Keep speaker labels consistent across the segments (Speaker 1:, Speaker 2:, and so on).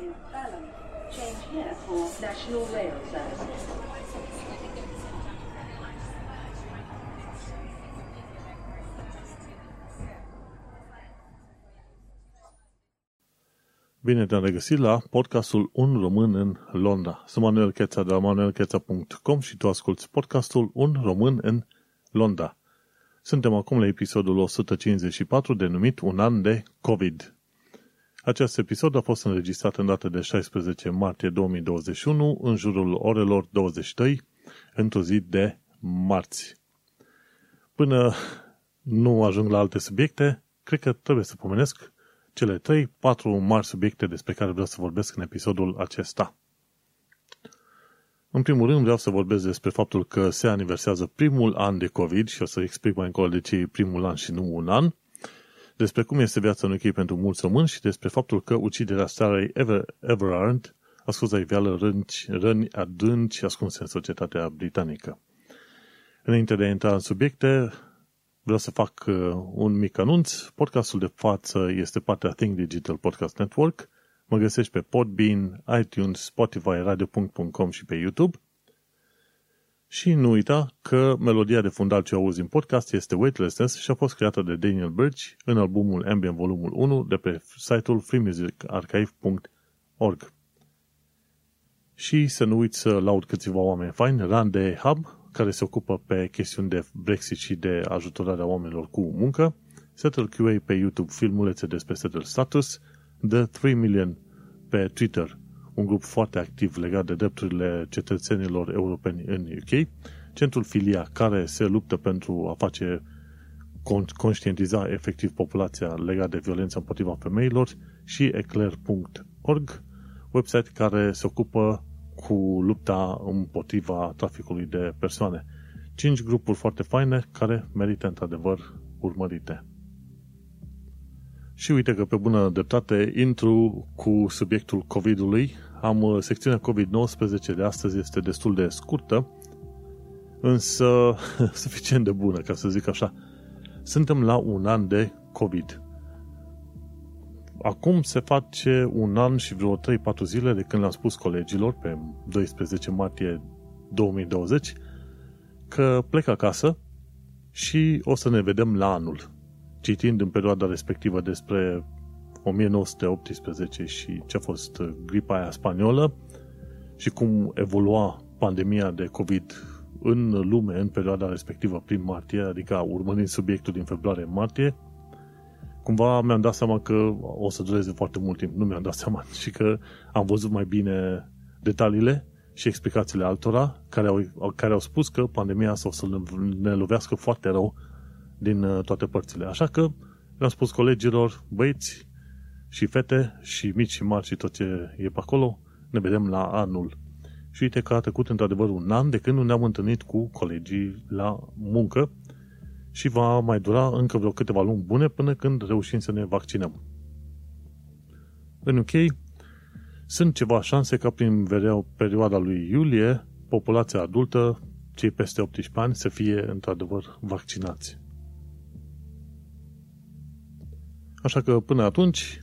Speaker 1: in Balham. Change here for National Rail Services.
Speaker 2: Bine te-am regăsit la podcastul Un Român în Londra. Sunt Manuel Cheța de la manuelcheța.com și tu asculti podcastul Un Român în Londra. Suntem acum la episodul 154 denumit Un an de COVID. Acest episod a fost înregistrat în data de 16 martie 2021 în jurul orelor 22 într-o zi de marți. Până nu ajung la alte subiecte, cred că trebuie să pomenesc cele 3-4 mari subiecte despre care vreau să vorbesc în episodul acesta. În primul rând vreau să vorbesc despre faptul că se aniversează primul an de COVID și o să explic mai încolo de ce e primul an și nu un an, despre cum este viața în UK pentru mulți români și despre faptul că uciderea Sarah Ever, Everard a scos la iveală rânci, răni adânci ascunse în societatea britanică. Înainte de a intra în subiecte, vreau să fac uh, un mic anunț. Podcastul de față este partea Think Digital Podcast Network. Mă găsești pe Podbean, iTunes, Spotify, radio.com și pe YouTube. Și nu uita că melodia de fundal ce auzi în podcast este Weightlessness și a fost creată de Daniel Birch în albumul Ambient Volumul 1 de pe site-ul freemusicarchive.org. Și să nu uiți să laud câțiva oameni faini, Rande Hub, care se ocupă pe chestiuni de Brexit și de ajutorarea oamenilor cu muncă, Settle QA pe YouTube, filmulețe despre Settle Status, The 3 Million pe Twitter, un grup foarte activ legat de drepturile cetățenilor europeni în UK, Centrul Filia, care se luptă pentru a face conștientiza efectiv populația legat de violența împotriva femeilor și eclair.org, website care se ocupă cu lupta împotriva traficului de persoane. Cinci grupuri foarte faine care merită într-adevăr urmărite. Și uite că pe bună dreptate intru cu subiectul COVID-ului. Am uh, secțiunea COVID-19 de astăzi este destul de scurtă, însă suficient de bună, ca să zic așa. Suntem la un an de COVID. Acum se face un an și vreo 3-4 zile de când le-am spus colegilor, pe 12 martie 2020, că plec acasă și o să ne vedem la anul citind în perioada respectivă despre 1918 și ce a fost gripa aia spaniolă și cum evolua pandemia de COVID în lume în perioada respectivă prin martie, adică urmărind subiectul din februarie-martie, cumva mi-am dat seama că o să dureze foarte mult timp. Nu mi-am dat seama și că am văzut mai bine detaliile și explicațiile altora care au, care au spus că pandemia asta o să ne lovească foarte rău din uh, toate părțile. Așa că le-am spus colegilor, băieți și fete și mici și mari și tot ce e pe acolo, ne vedem la anul. Și uite că a trecut într-adevăr un an de când nu ne-am întâlnit cu colegii la muncă și va mai dura încă vreo câteva luni bune până când reușim să ne vaccinăm. În UK sunt ceva șanse ca prin perioada lui iulie populația adultă, cei peste 18 ani, să fie într-adevăr vaccinați. Așa că până atunci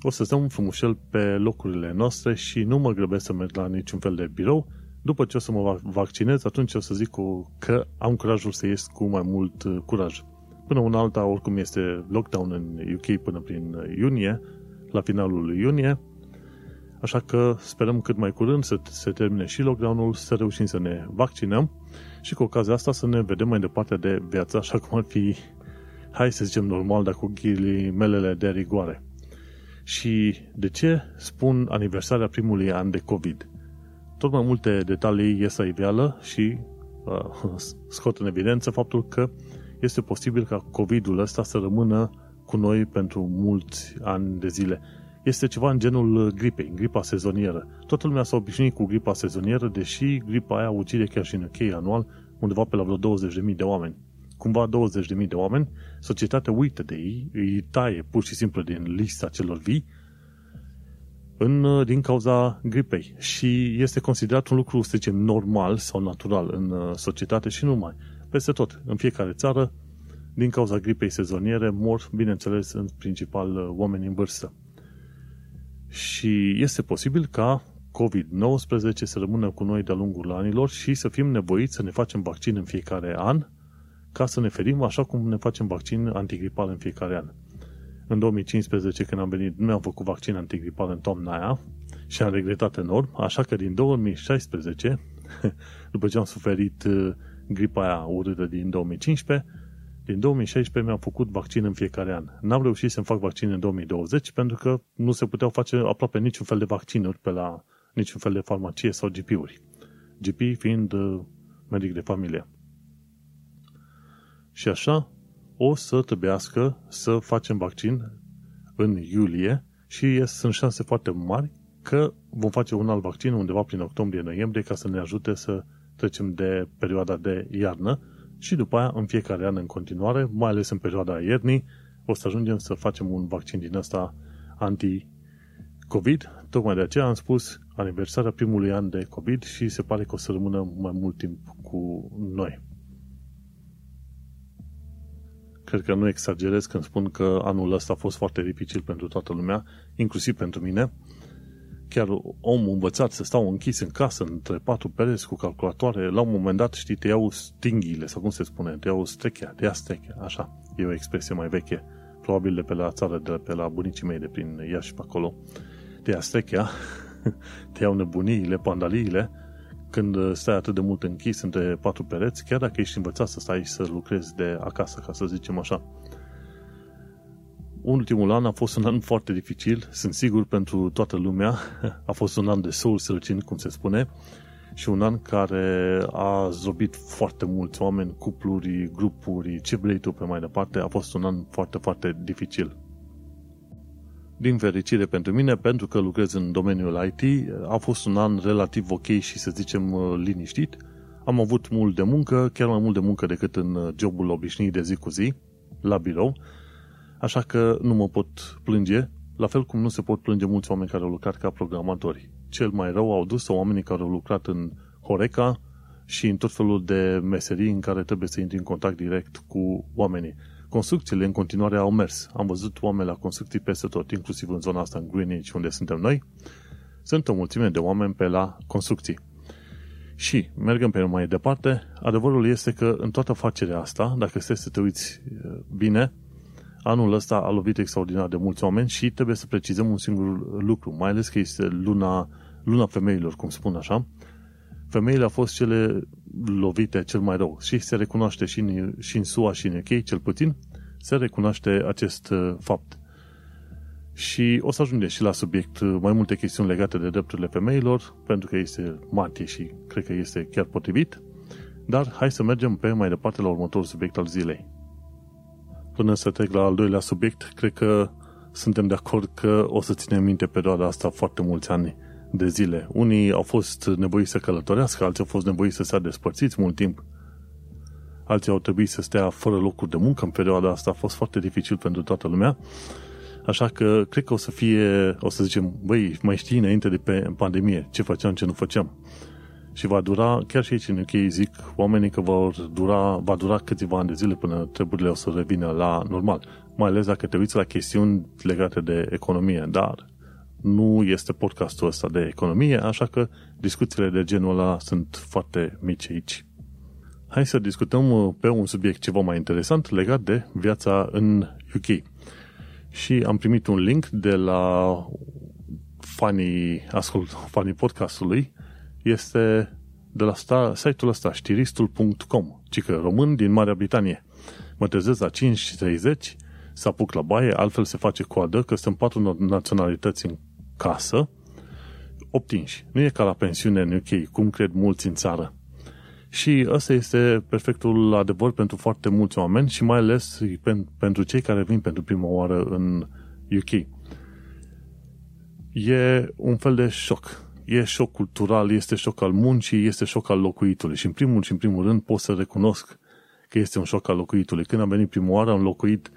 Speaker 2: o să stăm frumușel pe locurile noastre și nu mă grăbesc să merg la niciun fel de birou. După ce o să mă vaccinez, atunci o să zic că am curajul să ies cu mai mult uh, curaj. Până una alta, oricum este lockdown în UK până prin iunie, la finalul lui iunie, așa că sperăm cât mai curând să se termine și lockdown-ul, să reușim să ne vaccinăm și cu ocazia asta să ne vedem mai departe de viață, așa cum ar fi hai să zicem normal, dar cu ghilimelele de rigoare. Și de ce spun aniversarea primului an de COVID? Tot mai multe detalii ies la iveală și uh, scot în evidență faptul că este posibil ca COVID-ul ăsta să rămână cu noi pentru mulți ani de zile. Este ceva în genul gripei, gripa sezonieră. Toată lumea s-a obișnuit cu gripa sezonieră, deși gripa aia ucide chiar și în UK anual undeva pe la vreo 20.000 de oameni cumva 20.000 de oameni, societatea uită de ei, îi taie pur și simplu din lista celor vii în, din cauza gripei. Și este considerat un lucru, să zicem, normal sau natural în uh, societate și numai. Peste tot, în fiecare țară, din cauza gripei sezoniere, mor, bineînțeles, în principal uh, oameni în vârstă. Și este posibil ca COVID-19 să rămână cu noi de-a lungul anilor și să fim nevoiți să ne facem vaccin în fiecare an ca să ne ferim așa cum ne facem vaccin antigripal în fiecare an. În 2015, când am venit, nu mi-am făcut vaccin antigripal în toamna aia și am regretat enorm, așa că din 2016, după ce am suferit uh, gripa aia urâtă din 2015, din 2016 mi-am făcut vaccin în fiecare an. N-am reușit să-mi fac vaccin în 2020 pentru că nu se puteau face aproape niciun fel de vaccinuri pe la niciun fel de farmacie sau GP-uri. GP fiind uh, medic de familie. Și așa o să trebuiască să facem vaccin în iulie și sunt șanse foarte mari că vom face un alt vaccin undeva prin octombrie-noiembrie ca să ne ajute să trecem de perioada de iarnă și după aia în fiecare an în continuare, mai ales în perioada iernii, o să ajungem să facem un vaccin din ăsta anti-COVID. Tocmai de aceea am spus aniversarea primului an de COVID și se pare că o să rămână mai mult timp cu noi. Cred că nu exagerez când spun că anul ăsta a fost foarte dificil pentru toată lumea, inclusiv pentru mine. Chiar om învățat să stau închis în casă, între patru pereți cu calculatoare, la un moment dat, știi, te iau stinghiile, sau cum se spune, te iau strechea, te ia strechea, așa. E o expresie mai veche, probabil de pe la țară, de pe la bunicii mei de prin Iași pe acolo. Te ia strechea, te iau nebuniile, pandaliile, când stai atât de mult închis între patru pereți, chiar dacă ești învățat să stai să lucrezi de acasă, ca să zicem așa. Ultimul an a fost un an foarte dificil, sunt sigur pentru toată lumea. A fost un an de soul searching, cum se spune, și un an care a zobit foarte mulți oameni, cupluri, grupuri, ce vrei tu pe mai departe. A fost un an foarte, foarte dificil. Din fericire pentru mine, pentru că lucrez în domeniul IT, a fost un an relativ ok și să zicem liniștit. Am avut mult de muncă, chiar mai mult de muncă decât în jobul obișnuit de zi cu zi, la birou, așa că nu mă pot plânge, la fel cum nu se pot plânge mulți oameni care au lucrat ca programatori. Cel mai rău au dus oamenii care au lucrat în Horeca și în tot felul de meserii în care trebuie să intri în contact direct cu oamenii. Construcțiile în continuare au mers. Am văzut oameni la construcții peste tot, inclusiv în zona asta, în Greenwich, unde suntem noi. Sunt o mulțime de oameni pe la construcții. Și, mergem pe mai departe, adevărul este că în toată afacerea asta, dacă stai să te uiți uh, bine, anul ăsta a lovit extraordinar de mulți oameni și trebuie să precizăm un singur lucru, mai ales că este luna, luna femeilor, cum spun așa. Femeile au fost cele lovite cel mai rău și se recunoaște și în, și în SUA și în UK, cel puțin, se recunoaște acest uh, fapt. Și o să ajungem și la subiect uh, mai multe chestiuni legate de drepturile femeilor, pentru că este martie și cred că este chiar potrivit. Dar hai să mergem pe mai departe la următorul subiect al zilei. Până să trec la al doilea subiect, cred că suntem de acord că o să ținem minte perioada asta foarte mulți ani de zile. Unii au fost nevoiți să călătorească, alții au fost nevoiți să stea despărțiți mult timp, alții au trebuit să stea fără locuri de muncă în perioada asta. A fost foarte dificil pentru toată lumea. Așa că cred că o să fie, o să zicem, băi, mai știi înainte de pe pandemie ce făceam, ce nu făceam. Și va dura, chiar și aici în UK zic oamenii că vor dura, va dura câțiva ani de zile până treburile o să revină la normal. Mai ales dacă te uiți la chestiuni legate de economie. Dar nu este podcastul ăsta de economie, așa că discuțiile de genul ăla sunt foarte mici aici. Hai să discutăm uh, pe un subiect ceva mai interesant legat de viața în UK. Și am primit un link de la fanii, ascult, fanii podcastului, este de la sta, site-ul ăsta, știristul.com, ci că român din Marea Britanie. Mă trezesc la 5.30, să apuc la baie, altfel se face coadă, că sunt patru naționalități în casă, optinși. Nu e ca la pensiune în UK, cum cred mulți în țară. Și ăsta este perfectul adevăr pentru foarte mulți oameni și mai ales pentru cei care vin pentru prima oară în UK. E un fel de șoc. E șoc cultural, este șoc al muncii, este șoc al locuitului. Și în primul și în primul rând pot să recunosc că este un șoc al locuitului. Când am venit prima oară, am locuit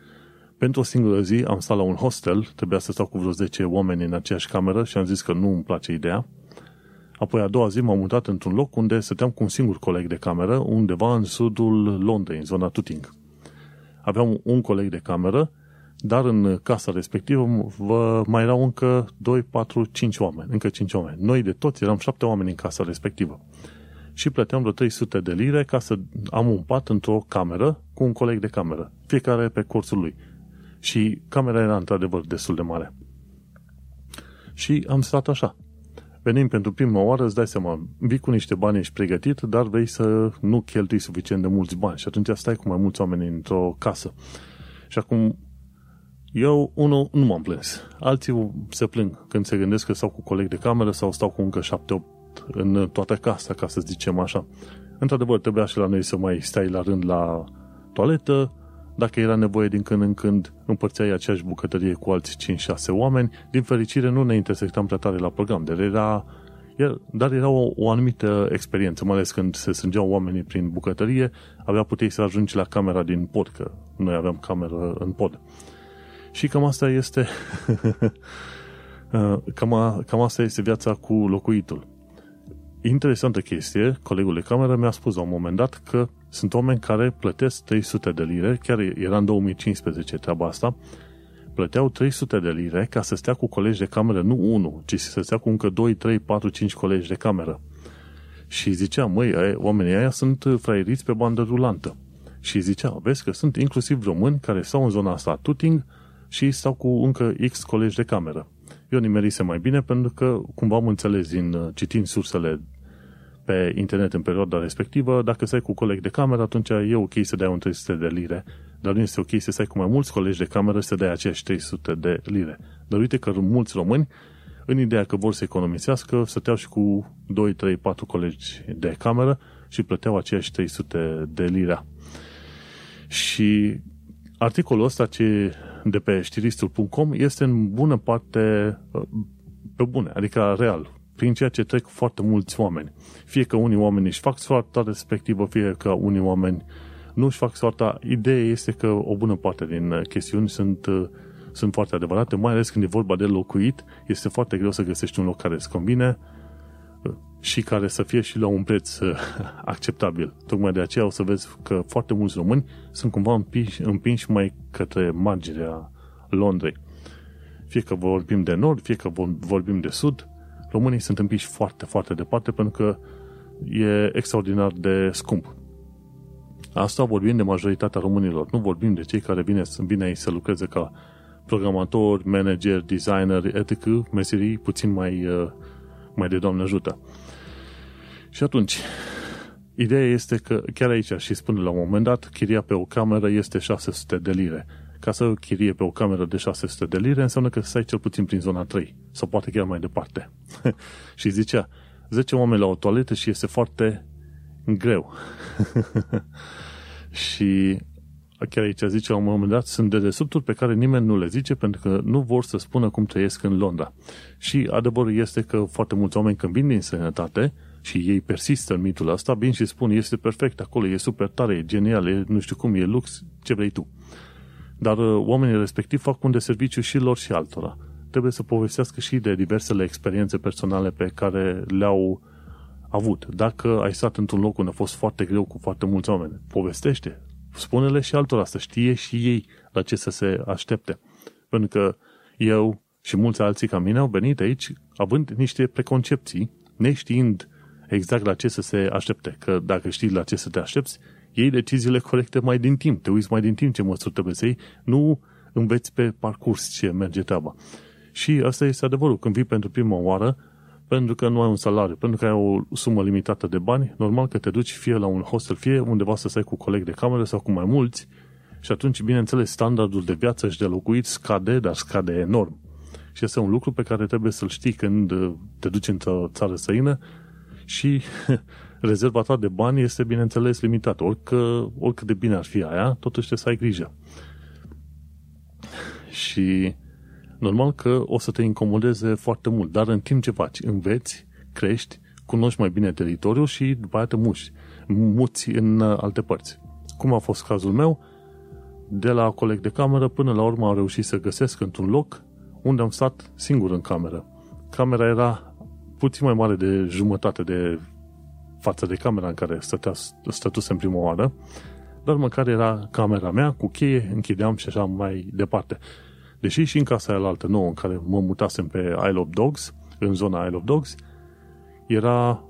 Speaker 2: pentru o singură zi, am stat la un hostel, trebuia să stau cu vreo 10 oameni în aceeași cameră și am zis că nu îmi place ideea. Apoi a doua zi m-am mutat într-un loc unde stăteam cu un singur coleg de cameră, undeva în sudul Londrei, în zona Tuting. Aveam un coleg de cameră, dar în casa respectivă vă mai erau încă 2, 4, 5 oameni, încă 5 oameni. Noi de toți eram 7 oameni în casa respectivă. Și plăteam vreo 300 de lire ca să am un pat într-o cameră cu un coleg de cameră, fiecare pe cursul lui. Și camera era într-adevăr destul de mare. Și am stat așa. Venim pentru prima oară, îți dai seama, vii cu niște bani, ești pregătit, dar vrei să nu cheltui suficient de mulți bani și atunci stai cu mai mulți oameni într-o casă. Și acum eu, unul, nu m-am plâns. Alții se plâng când se gândesc că stau cu coleg de cameră sau stau cu încă șapte, în toată casa, ca să zicem așa. Într-adevăr, trebuia și la noi să mai stai la rând la toaletă, dacă era nevoie din când în când, împărțeai aceeași bucătărie cu alți 5-6 oameni. Din fericire, nu ne intersectam prea tare la program, dar era, dar era o, o anumită experiență, mai ales când se strângeau oamenii prin bucătărie, avea puteai să ajungi la camera din pod, că noi aveam cameră în pod. Și cam asta este cam, a, cam asta este viața cu locuitul. Interesantă chestie, colegul de cameră mi-a spus la un moment dat că sunt oameni care plătesc 300 de lire, chiar era în 2015 treaba asta, plăteau 300 de lire ca să stea cu colegi de cameră, nu unul, ci să stea cu încă 2, 3, 4, 5 colegi de cameră. Și zicea, măi, oamenii aia sunt fraieriți pe bandă rulantă. Și zicea, vezi că sunt inclusiv români care stau în zona asta tuting și stau cu încă X colegi de cameră. Eu nimerise mai bine pentru că, cumva am înțeles din citind sursele pe internet în perioada respectivă, dacă stai cu coleg de cameră, atunci e ok să dai un 300 de lire, dar nu este ok să stai cu mai mulți colegi de cameră să dai aceeași 300 de lire. Dar uite că mulți români, în ideea că vor să economisească, stăteau și cu 2, 3, 4 colegi de cameră și plăteau aceeași 300 de lire. Și articolul ăsta ce de pe știristul.com este în bună parte pe bune, adică real, prin ceea ce trec foarte mulți oameni. Fie că unii oameni își fac soarta respectivă, fie că unii oameni nu își fac soarta. Ideea este că o bună parte din chestiuni sunt, sunt foarte adevărate, mai ales când e vorba de locuit, este foarte greu să găsești un loc care îți convine și care să fie și la un preț acceptabil. Tocmai de aceea o să vezi că foarte mulți români sunt cumva împinși, împinși mai către marginea Londrei. Fie că vorbim de nord, fie că vorbim de sud, românii sunt împiși foarte, foarte departe pentru că e extraordinar de scump. Asta vorbim de majoritatea românilor, nu vorbim de cei care vine, vine aici să lucreze ca programator, manager, designer, etc., meserii puțin mai, uh, mai de Doamne ajută. Și atunci, ideea este că chiar aici și spune la un moment dat, chiria pe o cameră este 600 de lire ca să chirie pe o cameră de 600 de lire, înseamnă că stai cel puțin prin zona 3, sau poate chiar mai departe. și zicea, 10 oameni la o toaletă și este foarte greu. și chiar aici zice la un moment dat, sunt dedesubturi pe care nimeni nu le zice pentru că nu vor să spună cum trăiesc în Londra. Și adevărul este că foarte mulți oameni când vin din sănătate și ei persistă în mitul ăsta, vin și spun, este perfect acolo, e super tare, e genial, e nu știu cum, e lux, ce vrei tu. Dar uh, oamenii respectiv fac un de serviciu și lor și altora. Trebuie să povestească și de diversele experiențe personale pe care le-au avut. Dacă ai stat într-un loc unde a fost foarte greu cu foarte mulți oameni, povestește. Spune-le și altora să știe și ei la ce să se aștepte. Pentru că eu și mulți alții ca mine au venit aici având niște preconcepții, neștiind exact la ce să se aștepte. Că dacă știi la ce să te aștepți, iei deciziile corecte mai din timp, te uiți mai din timp ce măsuri trebuie să iei, nu înveți pe parcurs ce merge treaba. Și asta este adevărul. Când vii pentru prima oară, pentru că nu ai un salariu, pentru că ai o sumă limitată de bani, normal că te duci fie la un hostel, fie undeva să stai cu colegi de cameră sau cu mai mulți și atunci, bineînțeles, standardul de viață și de locuit scade, dar scade enorm. Și este un lucru pe care trebuie să-l știi când te duci într-o țară străină și rezerva ta de bani este, bineînțeles, limitată. Orică, oricât de bine ar fi aia, totuși trebuie să ai grijă. Și normal că o să te incomodeze foarte mult, dar în timp ce faci, înveți, crești, cunoști mai bine teritoriul și după aia te muși, muți în alte părți. Cum a fost cazul meu, de la coleg de cameră până la urmă am reușit să găsesc într-un loc unde am stat singur în cameră. Camera era puțin mai mare de jumătate de față de camera în care stătea, stătusem prima oară, dar măcar era camera mea cu cheie, închideam și așa mai departe. Deși și în casa aia altă nouă în care mă mutasem pe Isle of Dogs, în zona Isle of Dogs, era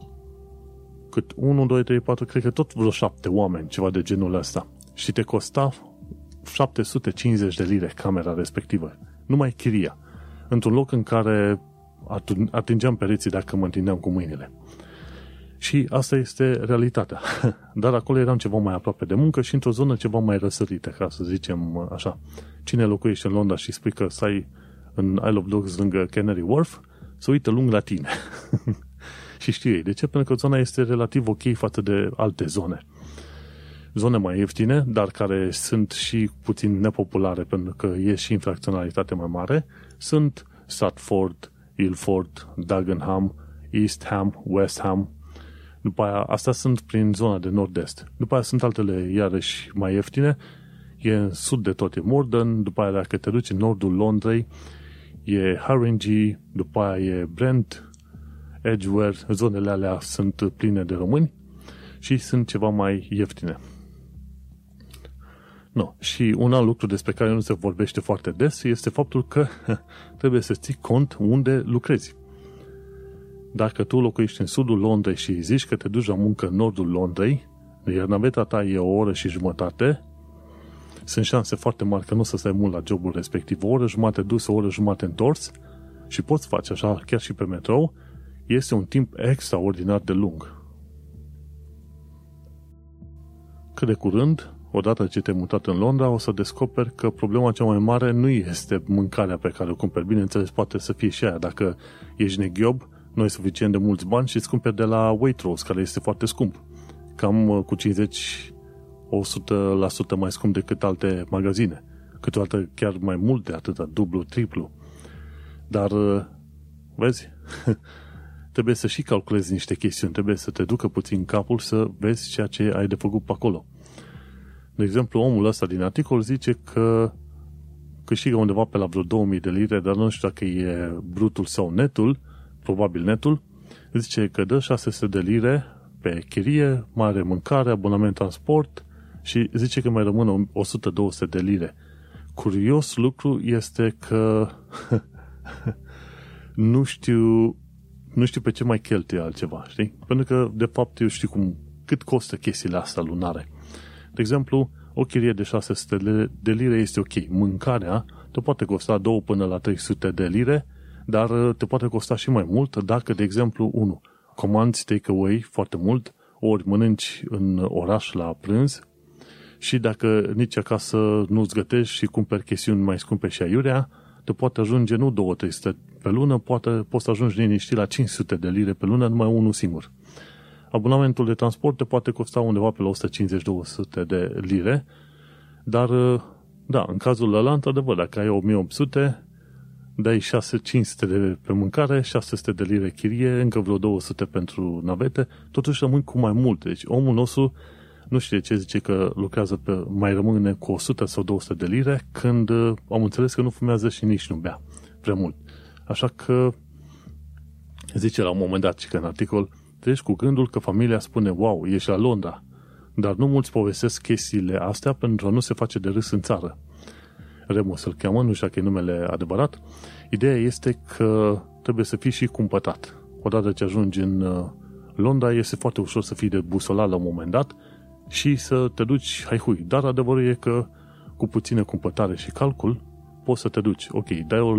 Speaker 2: cât 1, 2, 3, 4, cred că tot vreo 7 oameni, ceva de genul ăsta. Și te costa 750 de lire camera respectivă. Numai chiria. Într-un loc în care atingeam pereții dacă mă întindeam cu mâinile. Și asta este realitatea. Dar acolo eram ceva mai aproape de muncă și într-o zonă ceva mai răsărită, ca să zicem așa. Cine locuiește în Londra și spui că stai în Isle of Dogs lângă Canary Wharf, să uită lung la tine. și știu ei. De ce? Pentru că zona este relativ ok față de alte zone. Zone mai ieftine, dar care sunt și puțin nepopulare pentru că e și infracționalitate mai mare, sunt Stratford, Ilford, Dagenham, East Ham, West Ham. După aia, astea sunt prin zona de nord-est. După aia sunt altele iarăși mai ieftine. E în sud de tot, e Morden. După aia, dacă te duci în nordul Londrei, e Haringey, după aia e Brent, Edgeware, zonele alea sunt pline de români și sunt ceva mai ieftine. No. Și un alt lucru despre care nu se vorbește foarte des este faptul că trebuie să ții cont unde lucrezi. Dacă tu locuiești în sudul Londrei și zici că te duci la muncă în nordul Londrei, iar naveta ta e o oră și jumătate, sunt șanse foarte mari că nu o să stai mult la jobul respectiv. O oră jumate dus, o oră jumate întors și poți face așa chiar și pe metrou, este un timp extraordinar de lung. Cât de curând, odată ce te-ai mutat în Londra, o să descoperi că problema cea mai mare nu este mâncarea pe care o cumperi. Bineînțeles, poate să fie și aia. Dacă ești neghiob, nu ai suficient de mulți bani și îți cumperi de la Waitrose, care este foarte scump. Cam uh, cu 50 100% mai scump decât alte magazine. Câteodată chiar mai mult de atâta, dublu, triplu. Dar, uh, vezi, trebuie să și calculezi niște chestiuni, trebuie să te ducă puțin capul să vezi ceea ce ai de făcut pe acolo. De exemplu, omul ăsta din articol zice că câștigă undeva pe la vreo 2000 de lire, dar nu știu dacă e brutul sau netul, probabil netul, zice că dă 600 de lire pe chirie, mai are mâncare, abonament transport și zice că mai rămân 100-200 de lire. Curios lucru este că nu știu nu știu pe ce mai cheltuie altceva, știi? Pentru că, de fapt, eu știu cum, cât costă chestiile astea lunare. De exemplu, o chirie de 600 de lire este ok. Mâncarea te poate costa 2 până la 300 de lire, dar uh, te poate costa și mai mult dacă, de exemplu, 1. Comanzi takeaway foarte mult, ori mănânci în oraș la prânz și dacă nici acasă nu-ți gătești și cumperi chestiuni mai scumpe și aiurea, te poate ajunge nu 2-300 pe lună, poate poți să ajungi liniștit la 500 de lire pe lună, numai unul singur. Abonamentul de transport te poate costa undeva pe la 150-200 de lire, dar, da, în cazul ăla, într-adevăr, dacă ai 1800, dai 600 de pe mâncare, 600 de lire chirie, încă vreo 200 pentru navete, totuși rămâi cu mai mult. Deci omul nostru nu știe ce zice că lucrează pe, mai rămâne cu 100 sau 200 de lire, când am înțeles că nu fumează și nici nu bea prea mult. Așa că zice la un moment dat, că în articol, treci cu gândul că familia spune, wow, ești la Londra. Dar nu mulți povestesc chestiile astea pentru a nu se face de râs în țară. Remus îl cheamă, nu știu dacă e numele adevărat. Ideea este că trebuie să fii și cumpătat. Odată ce ajungi în uh, Londra, este foarte ușor să fii de busolat la un moment dat și să te duci hai hui. Dar adevărul e că cu puțină cumpătare și calcul, poți să te duci. Ok, dai o,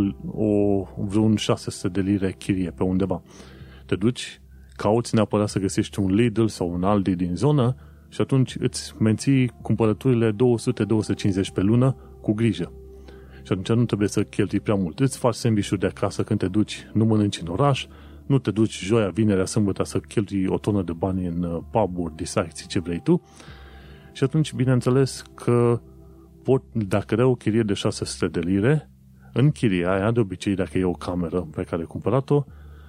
Speaker 2: o vreun 600 de lire chirie pe undeva. Te duci, cauți neapărat să găsești un Lidl sau un Aldi din zonă și atunci îți menții cumpărăturile 200-250 pe lună cu grijă. Și atunci nu trebuie să cheltui prea mult. Îți faci sandwich de acasă când te duci, nu mănânci în oraș, nu te duci joia, vinerea, sâmbătă să cheltui o tonă de bani în uh, pub-uri, disacții, ce vrei tu. Și atunci, bineînțeles că pot, dacă dai o chirie de 600 de lire, în chiria aia, de obicei, dacă e o cameră pe care ai cumpărat-o,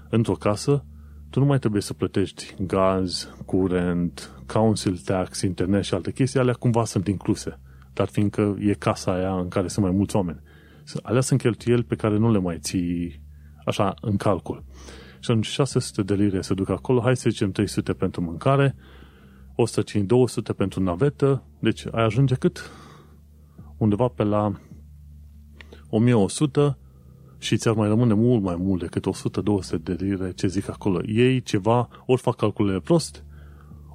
Speaker 2: într-o casă, tu nu mai trebuie să plătești gaz, curent, council tax, internet și alte chestii, alea cumva sunt incluse. Dar fiindcă e casa aia în care sunt mai mulți oameni. Alea sunt cheltuieli pe care nu le mai ții așa în calcul. Și atunci 600 de lire se duc acolo, hai să zicem 300 pentru mâncare, 150-200 pentru navetă, deci ai ajunge cât? Undeva pe la 1100 și ți-ar mai rămâne mult mai mult decât 100-200 de lire ce zic acolo. Ei ceva, ori fac calculele prost,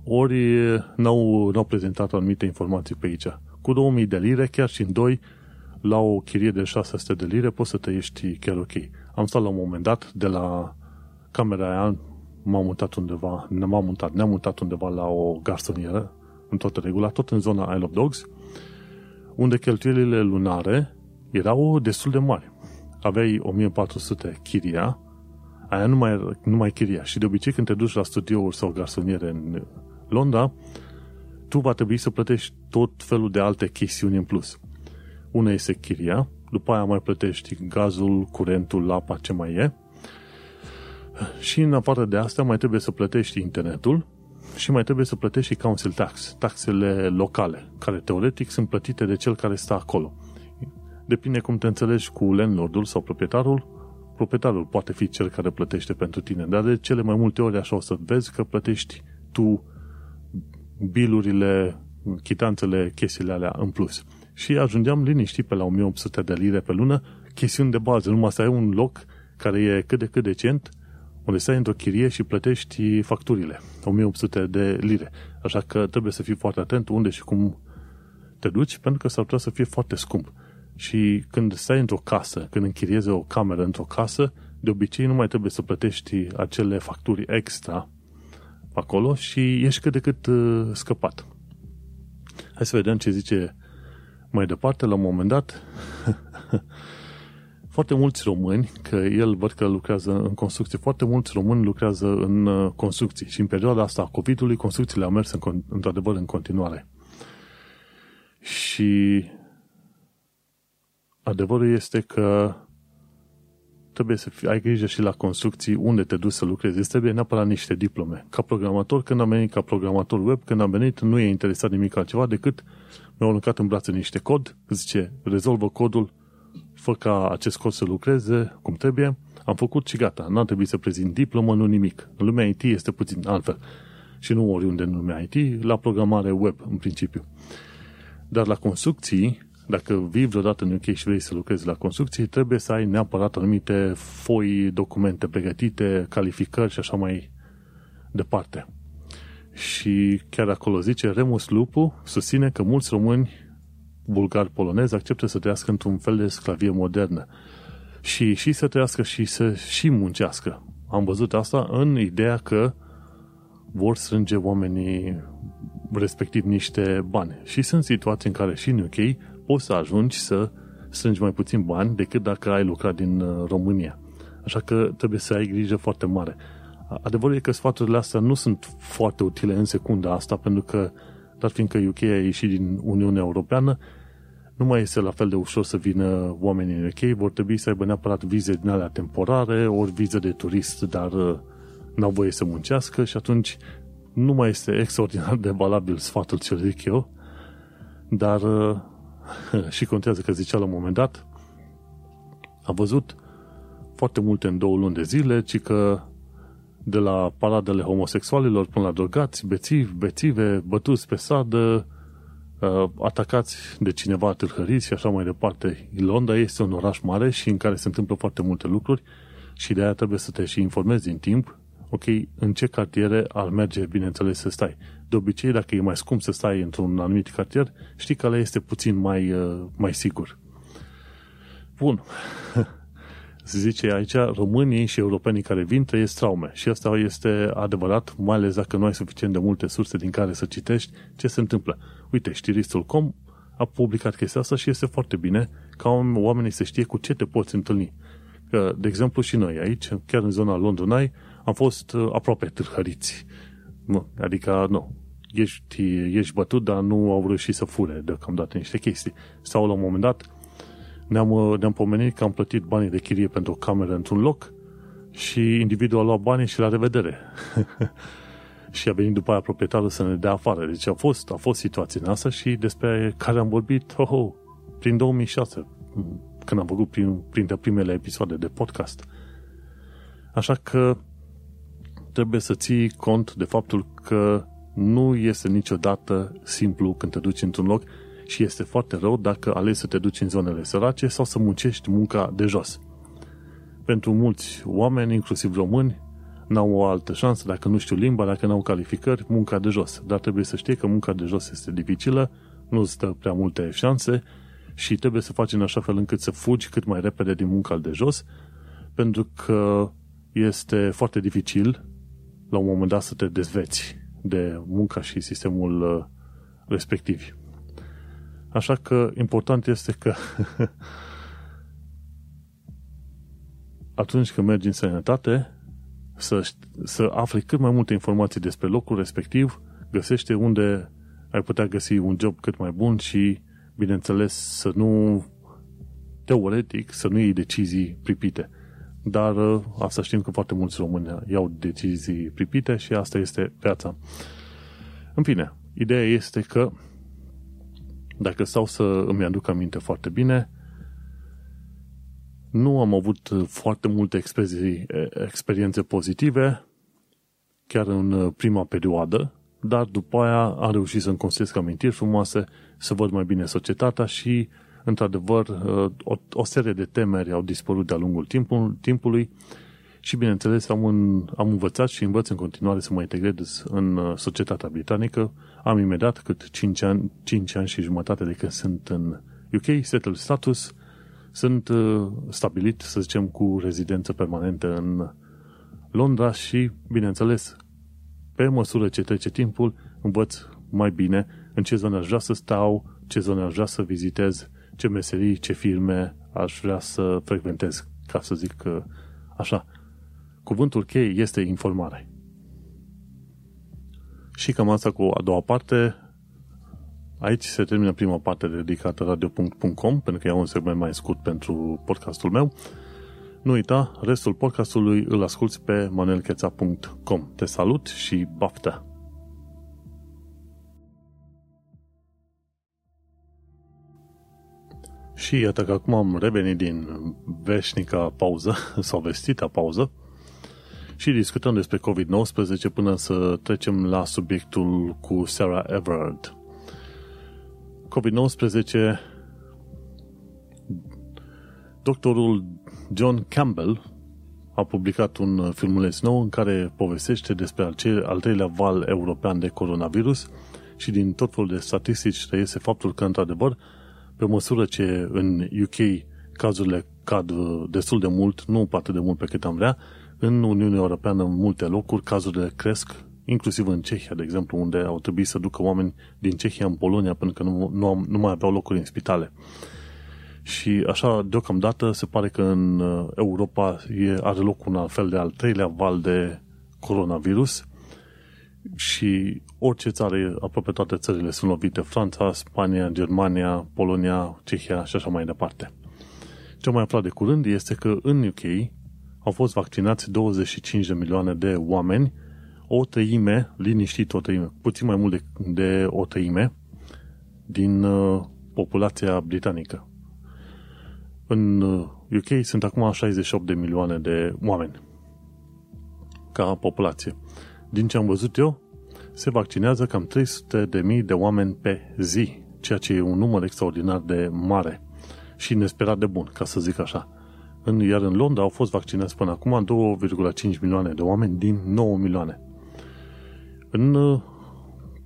Speaker 2: ori n-au, n-au prezentat anumite informații pe aici. Cu 2000 de lire, chiar și în 2, la o chirie de 600 de lire, poți să trăiești chiar ok. Am stat la un moment dat de la camera aia, m-am mutat undeva, ne m-am mutat, ne-am mutat undeva la o garsonieră, în toată regula, tot în zona Isle of Dogs, unde cheltuielile lunare erau destul de mari. Aveai 1400 chiria, aia nu mai, nu mai chiria. Și de obicei când te duci la studiouri sau garsoniere în Londra, tu va trebui să plătești tot felul de alte chestiuni în plus. Una este chiria, după aia mai plătești gazul, curentul, apa, ce mai e. Și în afară de asta mai trebuie să plătești internetul și mai trebuie să plătești și council tax, taxele locale, care teoretic sunt plătite de cel care stă acolo. Depinde cum te înțelegi cu landlordul sau proprietarul, proprietarul poate fi cel care plătește pentru tine, dar de cele mai multe ori așa o să vezi că plătești tu bilurile, chitanțele, chestiile alea în plus. Și ajungeam liniștit pe la 1800 de lire pe lună, chestiuni de bază, numai să ai un loc care e cât de cât decent, unde stai într-o chirie și plătești facturile, 1800 de lire. Așa că trebuie să fii foarte atent unde și cum te duci, pentru că s-ar putea să fie foarte scump. Și când stai într-o casă, când închiriezi o cameră într-o casă, de obicei nu mai trebuie să plătești acele facturi extra acolo și ești cât de cât uh, scăpat. Hai să vedem ce zice mai departe. La un moment dat, foarte mulți români, că el văd că lucrează în construcții, foarte mulți români lucrează în uh, construcții și în perioada asta a COVID-ului construcțiile au mers în, într-adevăr în continuare. Și adevărul este că trebuie să fii, ai grijă și la construcții unde te duci să lucrezi. Îți trebuie neapărat niște diplome. Ca programator, când am venit ca programator web, când am venit, nu e interesat nimic altceva decât mi-au aruncat în brațe niște cod, zice, rezolvă codul, fă ca acest cod să lucreze cum trebuie, am făcut și gata. N-am trebuit să prezint diplomă, nu nimic. În lumea IT este puțin altfel. Și nu oriunde în lumea IT, la programare web, în principiu. Dar la construcții, dacă vii vreodată în UK și vrei să lucrezi la construcții, trebuie să ai neapărat anumite foi, documente pregătite, calificări și așa mai departe. Și chiar acolo zice, Remus Lupu susține că mulți români bulgari polonezi acceptă să trăiască într-un fel de sclavie modernă și, și să trăiască și să și muncească. Am văzut asta în ideea că vor strânge oamenii respectiv niște bani. Și sunt situații în care și în UK poți să ajungi să strângi mai puțin bani decât dacă ai lucrat din uh, România. Așa că trebuie să ai grijă foarte mare. Adevărul e că sfaturile astea nu sunt foarte utile în secunda asta, pentru că, dar fiindcă UK a ieșit din Uniunea Europeană, nu mai este la fel de ușor să vină oamenii în UK, vor trebui să aibă neapărat vize din alea temporare, ori vize de turist, dar uh, n-au voie să muncească și atunci nu mai este extraordinar de valabil sfatul ce zic eu, dar uh, și contează că zicea la un moment dat, a văzut foarte multe în două luni de zile, ci că de la paradele homosexualilor până la drogați, bețivi, bețive, bătuți pe sadă, uh, atacați de cineva tâlhăriți și așa mai departe. Londra este un oraș mare și în care se întâmplă foarte multe lucruri și de aia trebuie să te și informezi din timp ok, în ce cartiere ar merge, bineînțeles, să stai. De obicei, dacă e mai scump să stai într-un anumit cartier, știi că ăla este puțin mai, uh, mai sigur. Bun. Se zice aici, românii și europenii care vin trăiesc traume. Și asta este adevărat, mai ales dacă nu ai suficient de multe surse din care să citești ce se întâmplă. Uite, știristul.com a publicat chestia asta și este foarte bine ca oamenii să știe cu ce te poți întâlni. Că, de exemplu, și noi aici, chiar în zona Londonai, am fost uh, aproape târhăriți. Nu, adică, nu, ești, ești bătut, dar nu au reușit să fure deocamdată niște chestii. Sau la un moment dat ne-am, uh, ne-am pomenit că am plătit banii de chirie pentru o cameră într-un loc și individul a luat banii și la revedere. și a venit după aia proprietarul să ne dea afară. Deci a fost, a fost situația asta și despre care am vorbit oh, oh, prin 2006, când am făcut prin, printre primele episoade de podcast. Așa că trebuie să ții cont de faptul că nu este niciodată simplu când te duci într-un loc și este foarte rău dacă alegi să te duci în zonele sărace sau să muncești munca de jos. Pentru mulți oameni, inclusiv români, n-au o altă șansă, dacă nu știu limba, dacă n-au calificări, munca de jos. Dar trebuie să știi că munca de jos este dificilă, nu stă prea multe șanse și trebuie să faci în așa fel încât să fugi cât mai repede din munca de jos, pentru că este foarte dificil la un moment dat să te dezveți de munca și sistemul uh, respectiv. Așa că important este că atunci când mergi în sănătate, să, să afli cât mai multe informații despre locul respectiv, găsește unde ai putea găsi un job cât mai bun și, bineînțeles, să nu, teoretic, să nu iei decizii pripite. Dar uh, asta știm că foarte mulți români iau decizii pripite și asta este viața. În fine, ideea este că dacă stau să îmi aduc aminte foarte bine, nu am avut foarte multe experiențe pozitive, chiar în prima perioadă, dar după aia am reușit să-mi construiesc amintiri frumoase, să văd mai bine societatea și, într-adevăr, o, o serie de temeri au dispărut de-a lungul timpul, timpului și, bineînțeles, am, în, am învățat și învăț în continuare să mă integrez în societatea britanică. Am imediat cât 5 ani, 5 ani și jumătate de când sunt în UK, settled status, sunt uh, stabilit, să zicem, cu rezidență permanentă în Londra și, bineînțeles, pe măsură ce trece timpul, învăț mai bine în ce zonă aș vrea să stau, ce zonă aș vrea să vizitez, ce meserii, ce firme aș vrea să frecventez, ca să zic uh, așa. Cuvântul cheie este informare. Și cam asta cu a doua parte, Aici se termină prima parte dedicată radio.com, pentru că e un segment mai scurt pentru podcastul meu. Nu uita, restul podcastului îl asculti pe manelcheța.com. Te salut și baftă! Și iată că acum am revenit din veșnica pauză, sau vestita pauză, și discutăm despre COVID-19 până să trecem la subiectul cu Sarah Everard. COVID-19, doctorul John Campbell a publicat un filmuleț nou în care povestește despre al, ce, al treilea val european de coronavirus și din tot felul de statistici reiese faptul că, într-adevăr, pe măsură ce în UK cazurile cad destul de mult, nu atât de mult pe cât am vrea, în Uniunea Europeană, în multe locuri, cazurile cresc inclusiv în Cehia, de exemplu, unde au trebuit să ducă oameni din Cehia în Polonia pentru că nu, nu, nu mai aveau locuri în spitale. Și așa, deocamdată, se pare că în uh, Europa e, are loc un alt fel de al treilea val de coronavirus și orice țară, aproape toate țările sunt lovite, Franța, Spania, Germania, Polonia, Cehia și așa mai departe. Ce mai aflat de curând este că în UK au fost vaccinați 25 de milioane de oameni o treime, liniștit o treime, puțin mai mult de, de o treime din uh, populația britanică. În UK uh, sunt acum 68 de milioane de oameni ca populație. Din ce am văzut eu, se vaccinează cam 300 de mii de oameni pe zi, ceea ce e un număr extraordinar de mare și nesperat de bun, ca să zic așa. În, iar în Londra au fost vaccinați până acum 2,5 milioane de oameni din 9 milioane. În uh,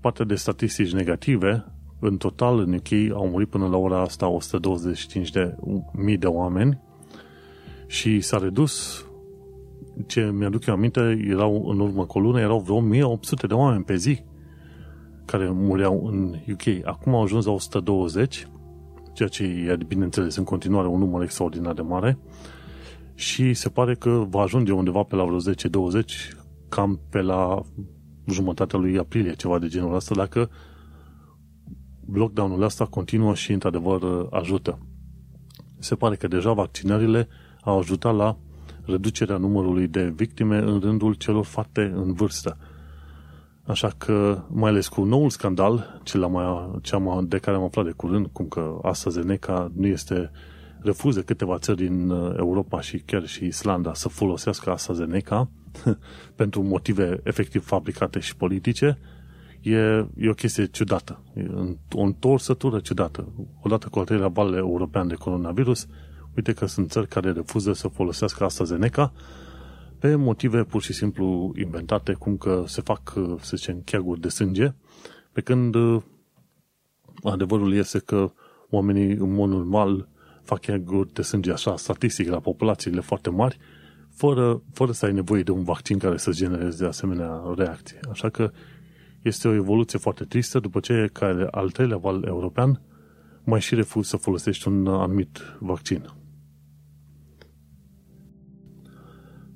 Speaker 2: partea de statistici negative, în total în UK au murit până la ora asta 125 de mii de oameni și s-a redus ce mi-aduc eu aminte, erau în urmă cu o lună, erau vreo 1800 de oameni pe zi care mureau în UK. Acum au ajuns la 120, ceea ce e, bineînțeles, în continuare un număr extraordinar de mare și se pare că va ajunge undeva pe la vreo 10-20, cam pe la jumătatea lui aprilie, ceva de genul ăsta, dacă lockdown-ul ăsta continuă și într-adevăr ajută. Se pare că deja vaccinările au ajutat la reducerea numărului de victime în rândul celor foarte în vârstă. Așa că, mai ales cu noul scandal, cel mai, cea mai, de care am aflat de curând, cum că AstraZeneca nu este refuză câteva țări din Europa și chiar și Islanda să folosească AstraZeneca, pentru motive efectiv fabricate și politice, e, e o chestie ciudată. E o întorsătură ciudată. Odată cu al treilea val european de coronavirus, uite că sunt țări care refuză să folosească AstraZeneca pe motive pur și simplu inventate, cum că se fac, să zicem, cheaguri de sânge, pe când adevărul este că oamenii în mod normal fac cheaguri de sânge așa statistic la populațiile foarte mari, fără, fără să ai nevoie de un vaccin care să genereze asemenea reacție. Așa că este o evoluție foarte tristă după ce care al treilea val european mai și refuz să folosești un anumit vaccin.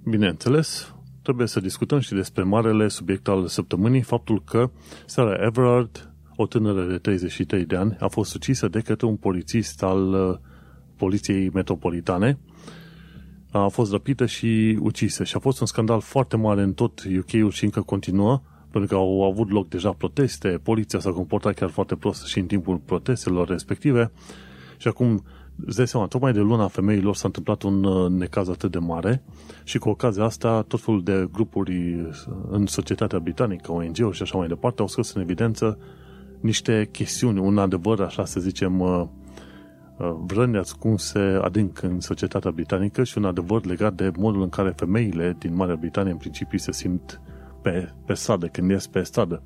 Speaker 2: Bineînțeles, trebuie să discutăm și despre marele subiect al săptămânii, faptul că Sarah Everard, o tânără de 33 de ani, a fost ucisă de către un polițist al uh, Poliției Metropolitane. A fost răpită și ucisă și a fost un scandal foarte mare în tot UK-ul și încă continuă, pentru că au avut loc deja proteste, poliția s-a comportat chiar foarte prost și în timpul protestelor respective și acum îți dai seama, tocmai de luna femeilor s-a întâmplat un uh, necaz atât de mare și cu ocazia asta tot felul de grupuri uh, în societatea britanică, ONG-uri și așa mai departe, au scos în evidență niște chestiuni, un adevăr, așa să zicem, uh, vrăni ascunse adânc în societatea britanică și un adevăr legat de modul în care femeile din Marea Britanie în principiu se simt pe, pe stradă, când ies pe stradă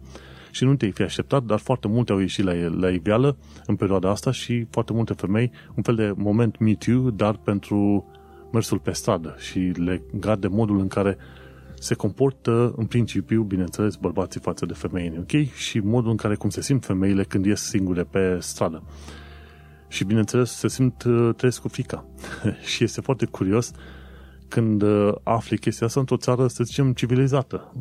Speaker 2: și nu te-ai fi așteptat, dar foarte multe au ieșit la, la iveală în perioada asta și foarte multe femei, un fel de moment Me Too, dar pentru mersul pe stradă și legat de modul în care se comportă în principiu, bineînțeles, bărbații față de femei în UK și modul în care cum se simt femeile când ies singure pe stradă. Și bineînțeles se simt uh, trăiesc cu fica. și este foarte curios când uh, afli chestia asta într-o țară, să zicem, civilizată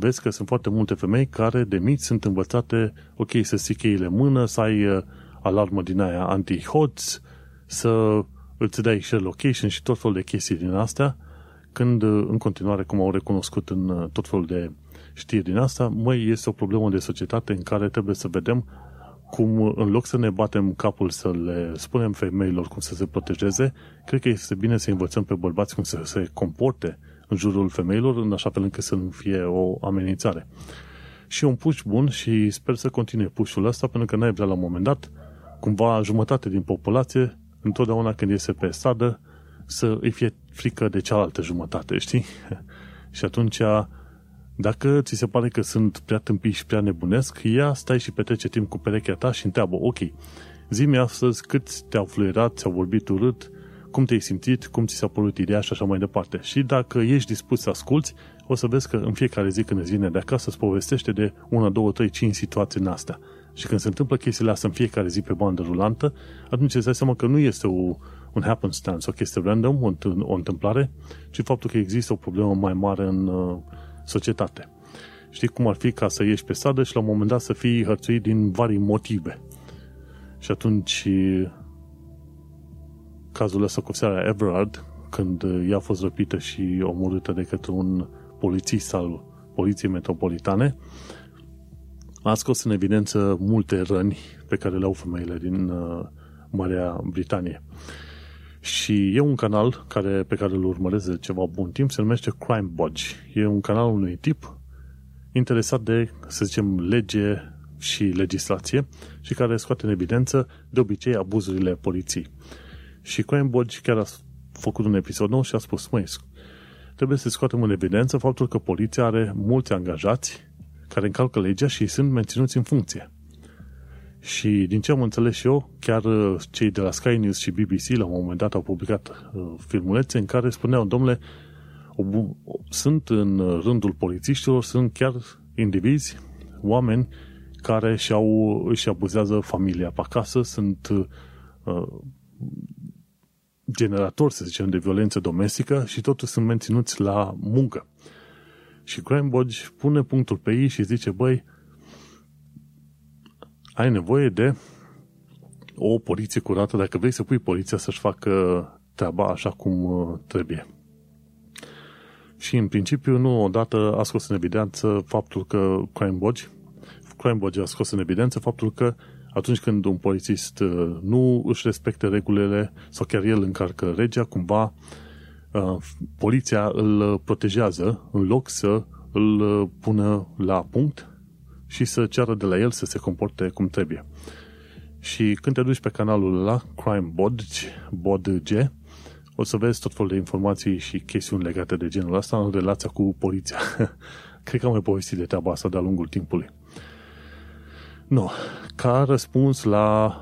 Speaker 2: vezi că sunt foarte multe femei care de mici sunt învățate, ok, să ții cheile mână, să ai uh, alarmă din aia anti-hoți, să îți dai share location și tot felul de chestii din astea, când uh, în continuare, cum au recunoscut în uh, tot felul de știri din asta, măi, este o problemă de societate în care trebuie să vedem cum, în loc să ne batem capul să le spunem femeilor cum să se protejeze, cred că este bine să învățăm pe bărbați cum să se comporte în jurul femeilor, în așa fel încât să nu fie o amenințare. Și un push bun și sper să continue pușul ăsta, pentru că n-ai vrea la un moment dat, cumva jumătate din populație, întotdeauna când iese pe stradă, să îi fie frică de cealaltă jumătate, știi? și atunci, dacă ți se pare că sunt prea tâmpiți și prea nebunesc, ia, stai și petrece timp cu perechea ta și întreabă, ok, zi-mi astăzi cât te-au fluierat, ți-au vorbit urât, cum te-ai simțit, cum ți s-a părut ideea și așa mai departe. Și dacă ești dispus să asculți, o să vezi că în fiecare zi când îți vine de acasă îți povestește de una, două, trei, cinci situații în astea. Și când se întâmplă chestiile astea în fiecare zi pe bandă rulantă, atunci îți dai seama că nu este o, un happenstance, o chestie random, o, o întâmplare, ci faptul că există o problemă mai mare în uh, societate. Știi cum ar fi ca să ieși pe stradă și la un moment dat să fii hărțuit din vari motive. Și atunci cazul ăsta cu seara Everard, când ea a fost răpită și omorâtă de către un polițist al Poliției Metropolitane, a scos în evidență multe răni pe care le au femeile din uh, Marea Britanie. Și e un canal care, pe care îl urmăresc de ceva bun timp, se numește Crime Budge. E un canal unui tip interesat de, să zicem, lege și legislație și care scoate în evidență de obicei abuzurile poliției. Și Coinbodge chiar a făcut un episod nou și a spus, măi, trebuie să scoatem în evidență faptul că poliția are mulți angajați care încalcă legea și sunt menținuți în funcție. Și din ce am înțeles și eu, chiar uh, cei de la Sky News și BBC la un moment dat au publicat uh, filmulețe în care spuneau, domnule, sunt în rândul polițiștilor, sunt chiar indivizi, oameni care și-au, își abuzează familia pe acasă, sunt uh, generatori, să zicem, de violență domestică și totuși sunt menținuți la muncă. Și Crimebodge pune punctul pe ei și zice, băi, ai nevoie de o poliție curată dacă vrei să pui poliția să-și facă treaba așa cum uh, trebuie. Și în principiu nu odată a scos în evidență faptul că Crimebodge Crimebodge a scos în evidență faptul că atunci când un polițist uh, nu își respecte regulile sau chiar el încarcă regea, cumva uh, poliția îl protejează în loc să îl uh, pună la punct și să ceară de la el să se comporte cum trebuie. Și când te duci pe canalul la Crime Bodge, Bodge, o să vezi tot felul de informații și chestiuni legate de genul ăsta în relația cu poliția. Cred că am mai povestit de treaba asta de-a lungul timpului. Nu. Ca răspuns la,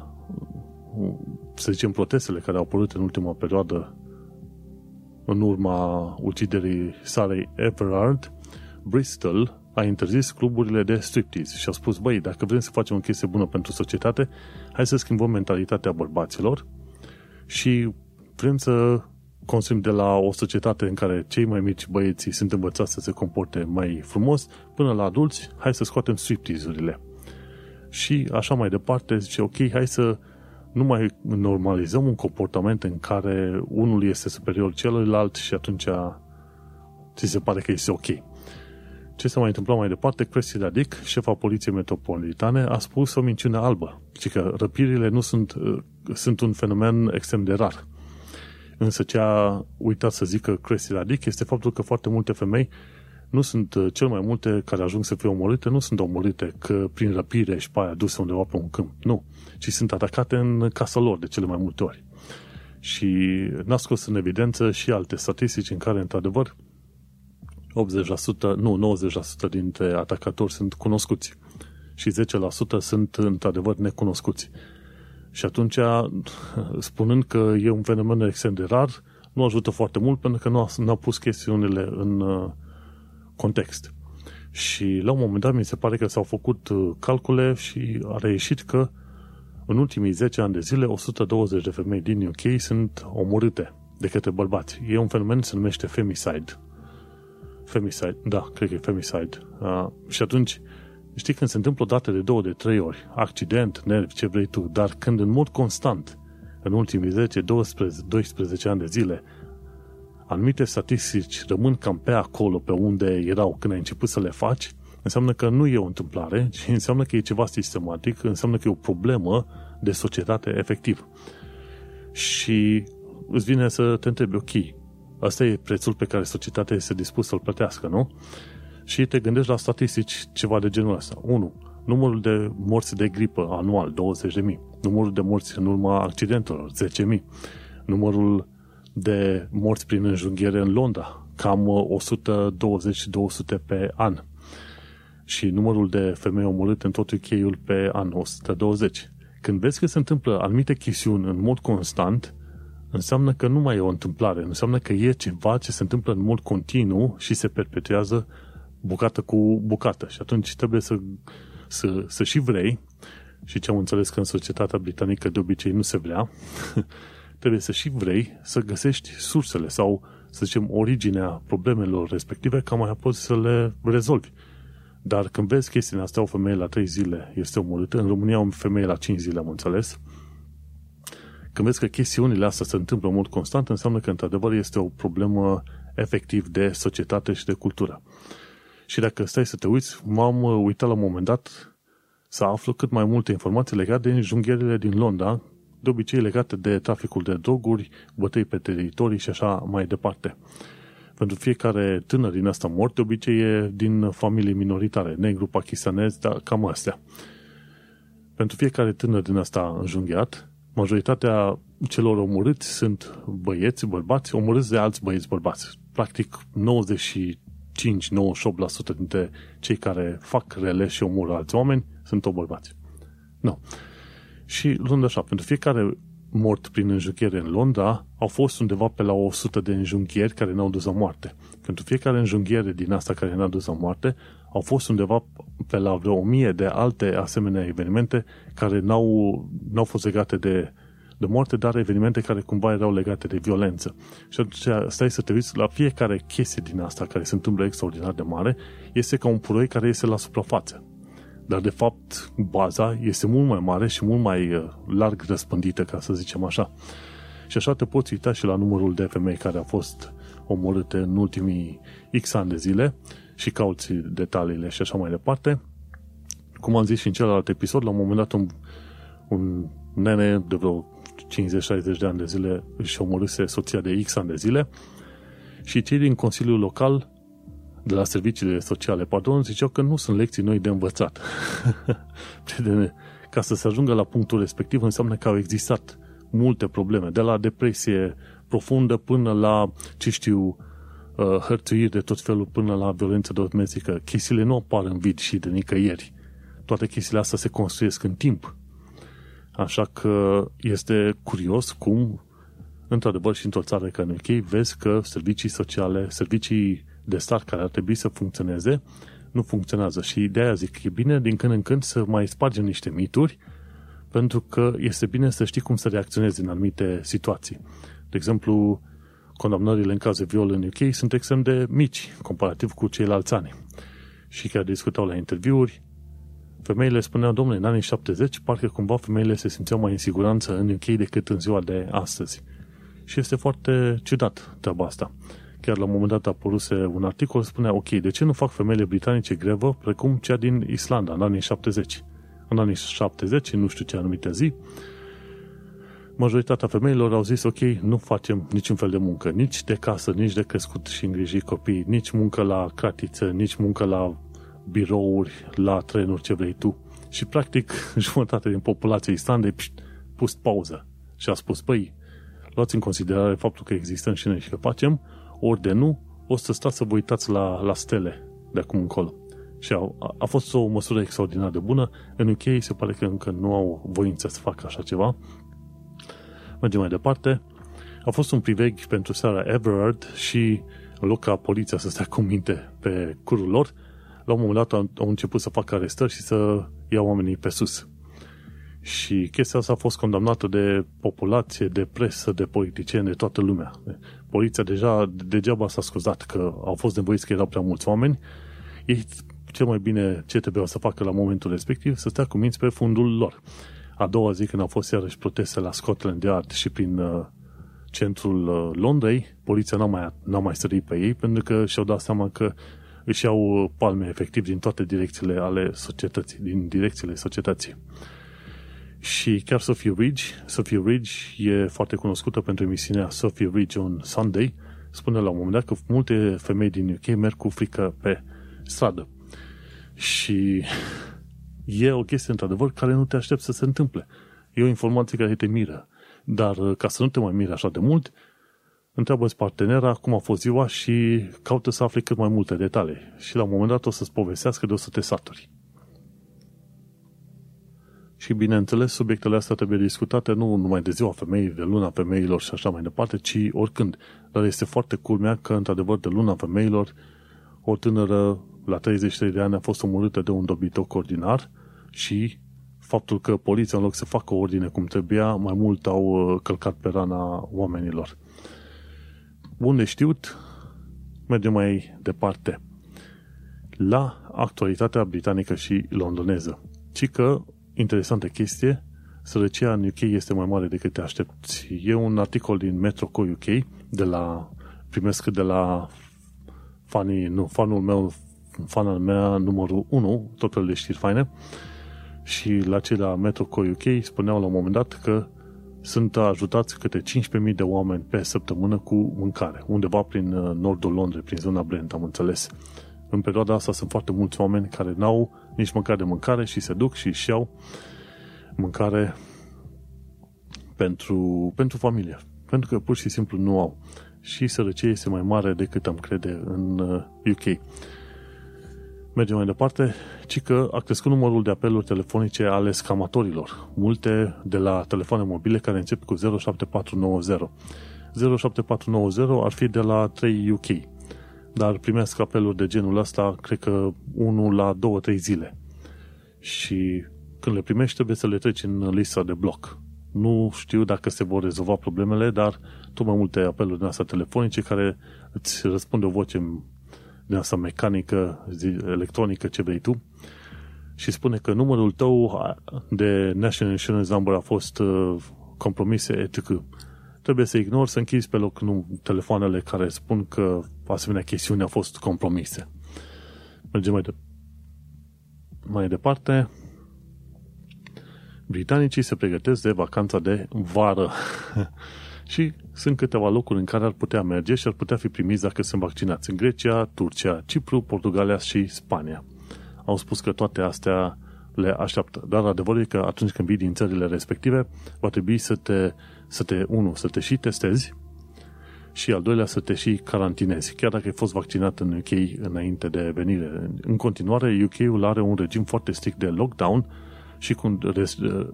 Speaker 2: să zicem, protestele care au apărut în ultima perioadă în urma uciderii Sarei Everard, Bristol a interzis cluburile de striptease și a spus, băi, dacă vrem să facem o chestie bună pentru societate, hai să schimbăm mentalitatea bărbaților și vrem să construim de la o societate în care cei mai mici băieții sunt învățați să se comporte mai frumos, până la adulți, hai să scoatem striptease-urile. Și așa mai departe, zice, ok, hai să nu mai normalizăm un comportament în care unul este superior celuilalt și atunci ți se pare că este ok. Ce se mai întâmpla mai departe? Cressida Dick, șefa Poliției Metropolitane, a spus o minciune albă, ci că răpirile nu sunt, sunt un fenomen extrem de rar. Însă ce a uitat să zică Cressida Dick este faptul că foarte multe femei nu sunt uh, cel mai multe care ajung să fie omorâte, nu sunt omorâte că prin răpire și pe aia duse undeva pe un câmp. Nu. Ci sunt atacate în casa lor de cele mai multe ori. Și n-a scos în evidență și alte statistici în care, într-adevăr, 80%, nu, 90% dintre atacatori sunt cunoscuți și 10% sunt într-adevăr necunoscuți. Și atunci, spunând că e un fenomen extrem de rar, nu ajută foarte mult pentru că nu a, nu a pus chestiunile în uh, context. Și la un moment dat mi se pare că s-au făcut uh, calcule și a reieșit că în ultimii 10 ani de zile 120 de femei din UK sunt omorâte de către bărbați. E un fenomen, se numește femicide. Femicide, da, cred că e femicide. Uh, și atunci, știi, când se întâmplă o dată de două, de trei ori, accident, nervi, ce vrei tu, dar când în mod constant, în ultimii 10, 12, 12 ani de zile, anumite statistici rămân cam pe acolo, pe unde erau când ai început să le faci, înseamnă că nu e o întâmplare, ci înseamnă că e ceva sistematic, înseamnă că e o problemă de societate efectiv. Și îți vine să te întrebi, ok, asta e prețul pe care societatea este dispusă să-l plătească, nu? Și te gândești la statistici ceva de genul ăsta. 1. Numărul de morți de gripă anual, 20.000. Numărul de morți în urma accidentelor, 10.000. Numărul de morți prin înjunghiere în Londra, cam 120-200 pe an. Și numărul de femei omorâte în tot uk pe an, 120. Când vezi că se întâmplă anumite chestiuni în mod constant, înseamnă că nu mai e o întâmplare, înseamnă că e ceva ce se întâmplă în mod continuu și se perpetuează bucată cu bucată. Și atunci trebuie să, să, să și vrei, și ce am înțeles că în societatea britanică de obicei nu se vrea, trebuie să și vrei să găsești sursele sau, să zicem, originea problemelor respective ca mai apoi să le rezolvi. Dar când vezi chestiile astea, o femeie la 3 zile este omorâtă, în România o femeie la 5 zile, am înțeles, când vezi că chestiunile astea se întâmplă în mod constant, înseamnă că într-adevăr este o problemă efectiv de societate și de cultură. Și dacă stai să te uiți, m-am uitat la un moment dat să aflu cât mai multe informații legate de înjunghierile din Londra, de obicei legate de traficul de droguri, bătăi pe teritorii și așa mai departe. Pentru fiecare tânăr din asta mort, de obicei e din familii minoritare, negru, pakistanez, dar cam astea. Pentru fiecare tânăr din asta înjunghiat, majoritatea celor omorâți sunt băieți, bărbați, omorâți de alți băieți bărbați. Practic 95-98% dintre cei care fac rele și omoră alți oameni sunt o bărbați. Nu. Și luând așa, pentru fiecare mort prin înjunghiere în Londra, au fost undeva pe la 100 de înjunghieri care n-au dus la moarte. Pentru fiecare înjunghiere din asta care n-a dus la moarte, au fost undeva pe la vreo 1000 de alte asemenea evenimente care n-au, n-au fost legate de, de moarte, dar evenimente care cumva erau legate de violență. Și atunci stai să te uiți la fiecare chestie din asta care se întâmplă extraordinar de mare, este ca un puroi care iese la suprafață. Dar, de fapt, baza este mult mai mare și mult mai uh, larg răspândită, ca să zicem așa. Și așa te poți uita și la numărul de femei care au fost omorâte în ultimii X ani de zile și cauți detaliile și așa mai departe. Cum am zis și în celălalt episod, la un moment dat un, un nene de vreo 50-60 de ani de zile își omorâse soția de X ani de zile și cei din Consiliul Local de la serviciile sociale, pardon, ziceau că nu sunt lecții noi de învățat. Ca să se ajungă la punctul respectiv înseamnă că au existat multe probleme, de la depresie profundă până la, ce știu, uh, hărțuiri de tot felul până la violență domestică. Chestiile nu apar în vid și de nicăieri. Toate chestiile astea se construiesc în timp. Așa că este curios cum, într-adevăr și într-o țară ca în UK, vezi că servicii sociale, servicii de stat care ar trebui să funcționeze, nu funcționează. Și de aia zic, e bine din când în când să mai spargem niște mituri, pentru că este bine să știi cum să reacționezi în anumite situații. De exemplu, condamnările în caz de viol în UK sunt extrem de mici, comparativ cu ceilalți ani. Și chiar discutau la interviuri, femeile spuneau, domnule, în anii 70, parcă cumva femeile se simțeau mai în siguranță în UK decât în ziua de astăzi. Și este foarte ciudat treaba asta. Chiar la un moment dat a apăruse un articol, spunea, ok, de ce nu fac femeile britanice grevă precum cea din Islanda în anii 70? În anii 70, nu știu ce anumite zi, majoritatea femeilor au zis, ok, nu facem niciun fel de muncă, nici de casă, nici de crescut și îngrijit copii, nici muncă la cratiță, nici muncă la birouri, la trenuri, ce vrei tu. Și practic jumătate din populația Islandei pus pauză și a spus, păi, luați în considerare faptul că existăm și noi și că facem, ori de nu, o să stați să vă uitați la, la stele de acum încolo. Și a, a fost o măsură extraordinar de bună. În UK se pare că încă nu au voință să facă așa ceva. Mergem mai departe. A fost un priveg pentru seara Everard și în loc ca poliția să stea cu minte pe curul lor, la un moment dat au, au început să facă arestări și să iau oamenii pe sus. Și chestia asta a fost condamnată de populație, de presă, de politicieni, de toată lumea. Poliția deja, degeaba s-a scuzat că au fost nevoiți că erau prea mulți oameni. Ei cel mai bine ce trebuia să facă la momentul respectiv, să stea cu minți pe fundul lor. A doua zi, când au fost iarăși proteste la Scotland Yard și prin uh, centrul uh, Londrei, poliția n-a mai, n-a mai sărit pe ei pentru că și-au dat seama că își iau palme efectiv din toate direcțiile ale societății, din direcțiile societății. Și chiar Sophie Ridge, Sophie Ridge e foarte cunoscută pentru emisiunea Sophie Ridge on Sunday, spune la un moment dat că multe femei din UK merg cu frică pe stradă. Și e o chestie, într-adevăr, care nu te aștept să se întâmple. E o informație care te miră. Dar ca să nu te mai mire așa de mult, întreabă-ți partenera cum a fost ziua și caută să afli cât mai multe detalii. Și la un moment dat o să-ți povestească de o să te saturi. Și bineînțeles, subiectele astea trebuie discutate nu numai de ziua femeii, de luna femeilor și așa mai departe, ci oricând. Dar este foarte culmea că, într-adevăr, de luna femeilor, o tânără la 33 de ani a fost omorâtă de un dobitoc ordinar și faptul că poliția, în loc să facă ordine cum trebuia, mai mult au uh, călcat pe rana oamenilor. Bun de știut, mergem mai departe. La actualitatea britanică și londoneză. Ci că interesantă chestie, sărăcia în UK este mai mare decât te aștepți. E un articol din Metro UK, de la, primesc de la fanii, nu, fanul meu, fanul mea numărul 1, tot felul de știri faine, și la cei la Metro UK spuneau la un moment dat că sunt ajutați câte 15.000 de oameni pe săptămână cu mâncare, undeva prin uh, nordul Londrei, prin zona Brent, am înțeles. În perioada asta sunt foarte mulți oameni care n-au nici măcar de mâncare și se duc și își iau mâncare pentru, pentru familie. Pentru că pur și simplu nu au. Și sărăcie este mai mare decât am crede în UK. Uh, Mergem mai departe, ci că a crescut numărul de apeluri telefonice ale scamatorilor. Multe de la telefoane mobile care încep cu 07490. 07490 ar fi de la 3 UK dar primesc apeluri de genul ăsta, cred că unul la două, trei zile. Și când le primești, trebuie să le treci în lista de bloc. Nu știu dacă se vor rezolva problemele, dar tot mai multe apeluri din asta telefonice care îți răspunde o voce din asta mecanică, electronică, ce vrei tu, și spune că numărul tău de National Insurance Number a fost uh, compromise etc trebuie să ignori, să închizi pe loc nu, telefoanele care spun că asemenea chestiuni au fost compromise. Mergem mai, de, mai departe. Britanicii se pregătesc de vacanța de vară. Și sunt câteva locuri în care ar putea merge și ar putea fi primiți dacă sunt vaccinați. În Grecia, Turcia, Cipru, Portugalia și Spania. Au spus că toate astea le așteaptă. Dar adevărul e că atunci când vii din țările respective, va trebui să te, să te, unu, să te și testezi și al doilea să te și carantinezi, chiar dacă ai fost vaccinat în UK înainte de venire. În continuare, UK-ul are un regim foarte strict de lockdown și cu un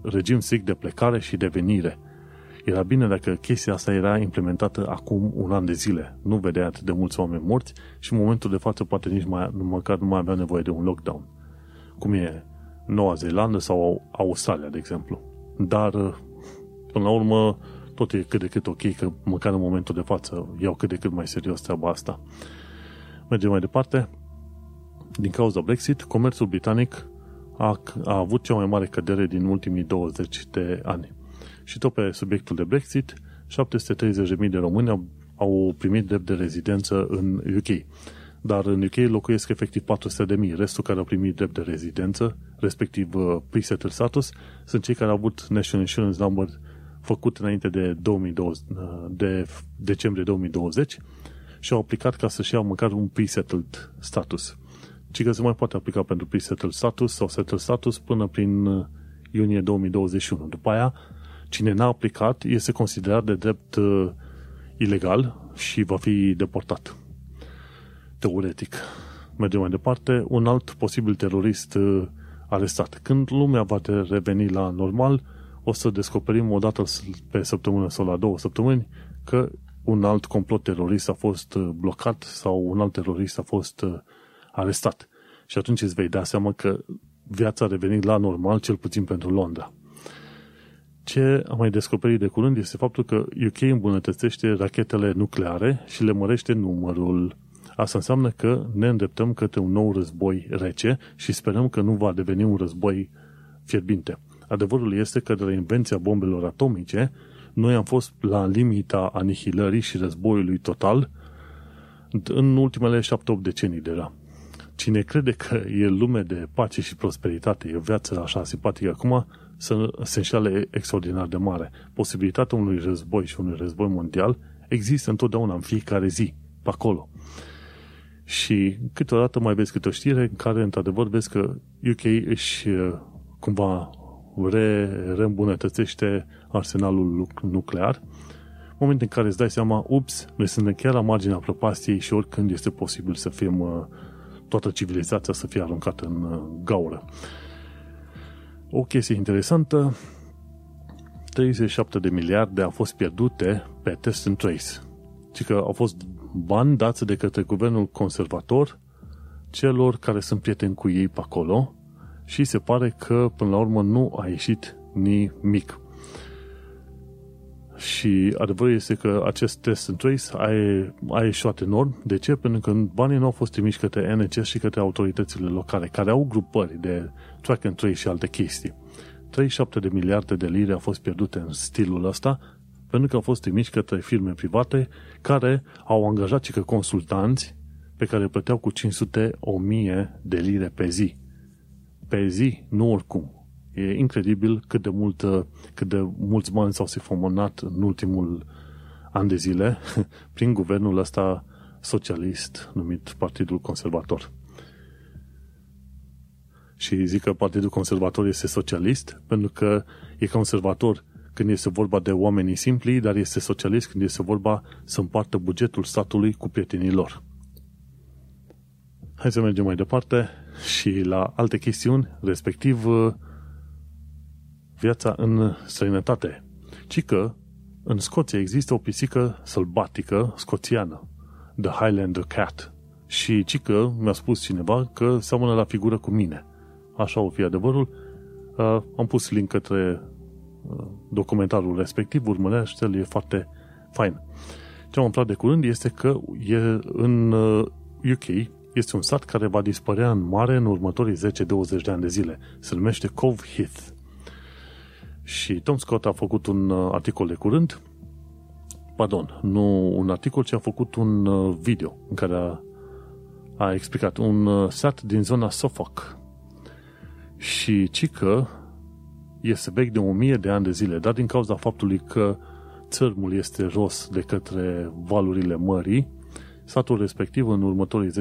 Speaker 2: regim strict de plecare și de venire. Era bine dacă chestia asta era implementată acum un an de zile. Nu vedea atât de mulți oameni morți și în momentul de față poate nici mai, măcar nu mai avea nevoie de un lockdown. Cum e Noua Zeelandă sau Australia, de exemplu. Dar, până la urmă, tot e cât de cât ok că măcar în momentul de față iau cât de cât mai serios treaba asta. Mergem mai departe. Din cauza Brexit, comerțul britanic a, a avut cea mai mare cădere din ultimii 20 de ani. Și tot pe subiectul de Brexit, 730.000 de români au, au primit drept de rezidență în UK. Dar în UK locuiesc efectiv 400.000. Restul care au primit drept de rezidență, respectiv uh, pre-settled status, sunt cei care au avut National Insurance Number făcut înainte de, 2020, uh, de decembrie 2020 și au aplicat ca să-și iau măcar un pre-settled status. Ci că se mai poate aplica pentru pre-settled status sau settled status până prin uh, iunie 2021. După aia, cine n-a aplicat este considerat de drept uh, ilegal și va fi deportat. Teoretic. Mergem mai departe. Un alt posibil terorist uh, arestat. Când lumea va reveni la normal, o să descoperim o dată pe săptămână sau la două săptămâni că un alt complot terorist a fost uh, blocat sau un alt terorist a fost uh, arestat. Și atunci îți vei da seama că viața a revenit la normal, cel puțin pentru Londra. Ce am mai descoperit de curând este faptul că UK îmbunătățește rachetele nucleare și le mărește numărul. Asta înseamnă că ne îndreptăm către un nou război rece și sperăm că nu va deveni un război fierbinte. Adevărul este că de la invenția bombelor atomice, noi am fost la limita anihilării și războiului total în ultimele 7-8 decenii deja. Cine crede că e lume de pace și prosperitate, e o viață așa simpatică acum, să se înșeale extraordinar de mare. Posibilitatea unui război și unui război mondial există întotdeauna în fiecare zi, pe acolo. Și câteodată mai vezi câte o știre în care, într-adevăr, vezi că UK își cumva re, reîmbunătățește arsenalul nuclear, moment în care îți dai seama, ups, noi suntem chiar la marginea prăpastiei și oricând este posibil să fim uh, toată civilizația să fie aruncată în uh, gaură. O chestie interesantă, 37 de miliarde au fost pierdute pe test and trace. Și că au fost bani dați de către guvernul conservator celor care sunt prieteni cu ei pe acolo și se pare că până la urmă nu a ieșit nimic. Și adevărul este că acest test and trace a, a ieșit enorm. De ce? Pentru că banii nu au fost trimiși către NHS și către autoritățile locale, care au grupări de track and trace și alte chestii. 37 de miliarde de lire au fost pierdute în stilul ăsta, pentru că au fost trimiși către firme private care au angajat și că consultanți pe care plăteau cu 500 1000 de lire pe zi pe zi, nu oricum. E incredibil cât de, mult, cât de mulți bani s-au sifomonat în ultimul an de zile prin guvernul ăsta socialist numit Partidul Conservator. Și zic că Partidul Conservator este socialist pentru că e conservator când este vorba de oamenii simpli, dar este socialist când este vorba să împartă bugetul statului cu prietenii lor. Hai să mergem mai departe și la alte chestiuni, respectiv uh, viața în străinătate. Ci că în Scoția există o pisică sălbatică scoțiană, The Highlander Cat. Și ci că mi-a spus cineva că seamănă la figură cu mine. Așa o fi adevărul. Uh, am pus link către uh, documentarul respectiv, urmărește-l, e foarte fain. Ce am aflat de curând este că e în UK este un sat care va dispărea în mare în următorii 10-20 de ani de zile. Se numește Cove Heath. Și Tom Scott a făcut un uh, articol de curând, pardon, nu un articol, ci a făcut un uh, video în care a, a explicat un uh, sat din zona Suffolk. Și ci că este vechi de o mie de ani de zile, dar din cauza faptului că țărmul este ros de către valurile mării, satul respectiv în următorii 10-20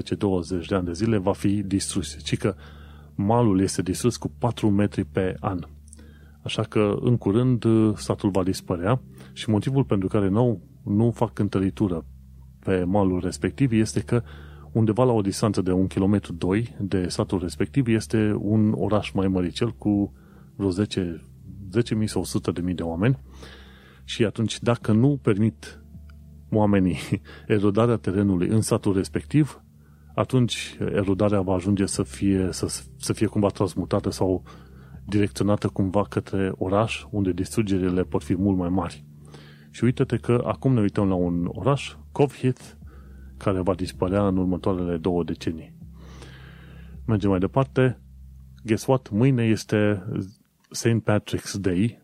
Speaker 2: de ani de zile va fi distrus. Ci că malul este distrus cu 4 metri pe an. Așa că în curând satul va dispărea și motivul pentru care nu, nu fac cântăritură pe malul respectiv este că undeva la o distanță de 1 km 2 de satul respectiv este un oraș mai măricel cu vreo 10 10.000 sau 100.000 de oameni și atunci dacă nu permit oamenii erodarea terenului în satul respectiv, atunci erodarea va ajunge să fie, să, să fie cumva transmutată sau direcționată cumva către oraș, unde distrugerile pot fi mult mai mari. Și uite-te că acum ne uităm la un oraș, Kovhit, care va dispărea în următoarele două decenii. Mergem mai departe. Guess what? Mâine este St. Patrick's Day,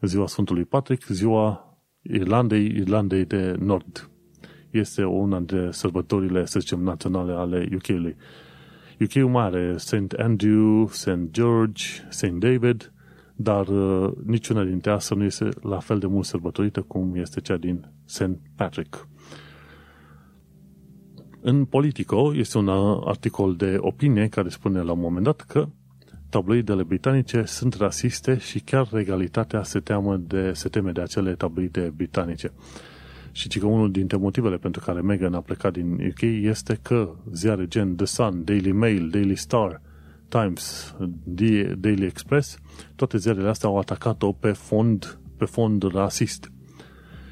Speaker 2: ziua Sfântului Patrick, ziua Irlandei, Irlandei de Nord. Este una de sărbătorile, să zicem, naționale ale UK-ului. UK-ul mare, St. Andrew, St. George, St. David, dar uh, niciuna dintre astea nu este la fel de mult sărbătorită cum este cea din St. Patrick. În Politico este un articol de opinie care spune la un moment dat că tabloidele britanice sunt rasiste și chiar regalitatea se, teamă de, se teme de acele tabloide britanice. Și că unul dintre motivele pentru care Meghan a plecat din UK este că ziare gen The Sun, Daily Mail, Daily Star, Times, Daily Express, toate ziarele astea au atacat-o pe fond, pe fond rasist.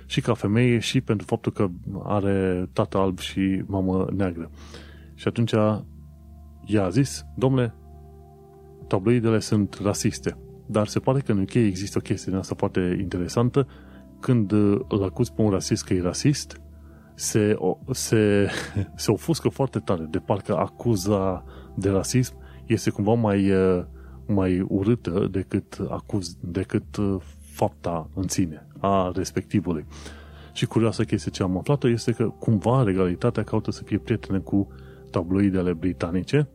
Speaker 2: Și ca femeie și pentru faptul că are tată alb și mamă neagră. Și atunci ea a zis, domnule, tabloidele sunt rasiste. Dar se pare că în UK există o chestie asta foarte interesantă. Când uh, îl acuzi pe un rasist că e rasist, se, se, se ofuscă foarte tare, de parcă acuza de rasism este cumva mai, uh, mai urâtă decât, acuz, decât uh, fapta în sine a respectivului. Și curioasă chestie ce am aflat este că cumva regalitatea caută să fie prietene cu tabloidele britanice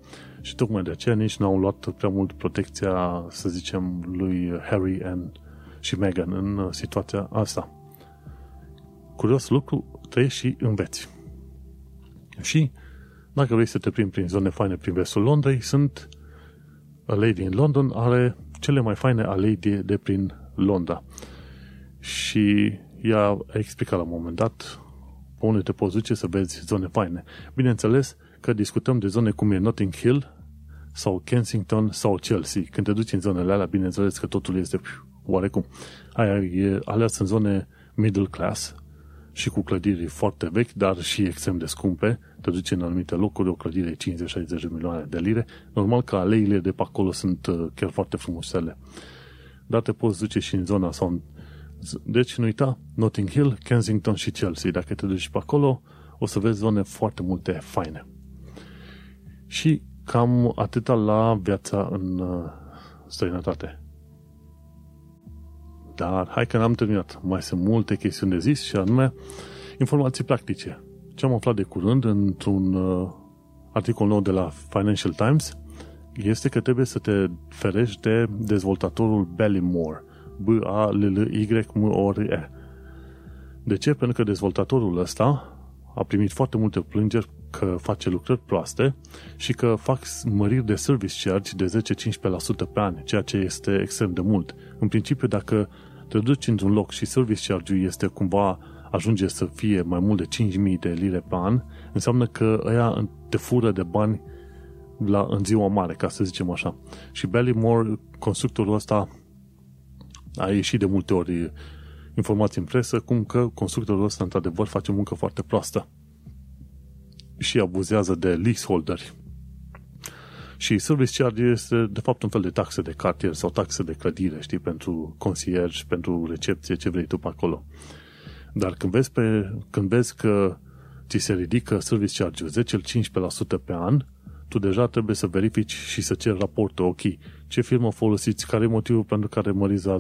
Speaker 2: și tocmai de aceea nici n-au luat prea mult protecția, să zicem, lui Harry and, și Meghan în situația asta. Curios lucru, trăiești și înveți. Și dacă vrei să te plimbi prin zone faine prin vestul Londrei, sunt A Lady in London are cele mai faine alei de, de prin Londra. Și ea a explicat la un moment dat pe unde te poți duce să vezi zone faine. Bineînțeles că discutăm de zone cum e Notting Hill, sau Kensington sau Chelsea. Când te duci în zonele alea, bineînțeles că totul este oarecum. Aia e, alea sunt zone middle class și cu clădiri foarte vechi, dar și extrem de scumpe. Te duci în anumite locuri, o clădire 50-60 de milioane de lire. Normal că aleile de pe acolo sunt uh, chiar foarte frumosele. Dar te poți duce și în zona sau în... Deci nu uita, Notting Hill, Kensington și Chelsea. Dacă te duci pe acolo, o să vezi zone foarte multe faine. Și Cam atâta la viața în uh, străinătate. Dar hai că n-am terminat. Mai sunt multe chestiuni de zis și anume informații practice. Ce am aflat de curând într-un uh, articol nou de la Financial Times este că trebuie să te ferești de dezvoltatorul Ballymore. B-A-L-L-Y-M-O-R-E. De ce? Pentru că dezvoltatorul ăsta a primit foarte multe plângeri că face lucrări proaste și că fac măriri de service charge de 10-15% pe an, ceea ce este extrem de mult. În principiu, dacă te duci într-un loc și service charge-ul este cumva ajunge să fie mai mult de 5.000 de lire pe an, înseamnă că ăia te fură de bani la, în ziua mare, ca să zicem așa. Și Ballymore, constructorul ăsta, a ieșit de multe ori informații în presă, cum că constructorul ăsta, într-adevăr, face muncă foarte proastă și abuzează de leaseholderi. Și service charge este, de fapt, un fel de taxe de cartier sau taxe de clădire, știi, pentru concierge, pentru recepție, ce vrei tu pe acolo. Dar când vezi, pe, când vezi că ți se ridică service charge-ul 10-15% pe an, tu deja trebuie să verifici și să ceri raportul, ok, ce firmă folosiți, care e motivul pentru care măriți la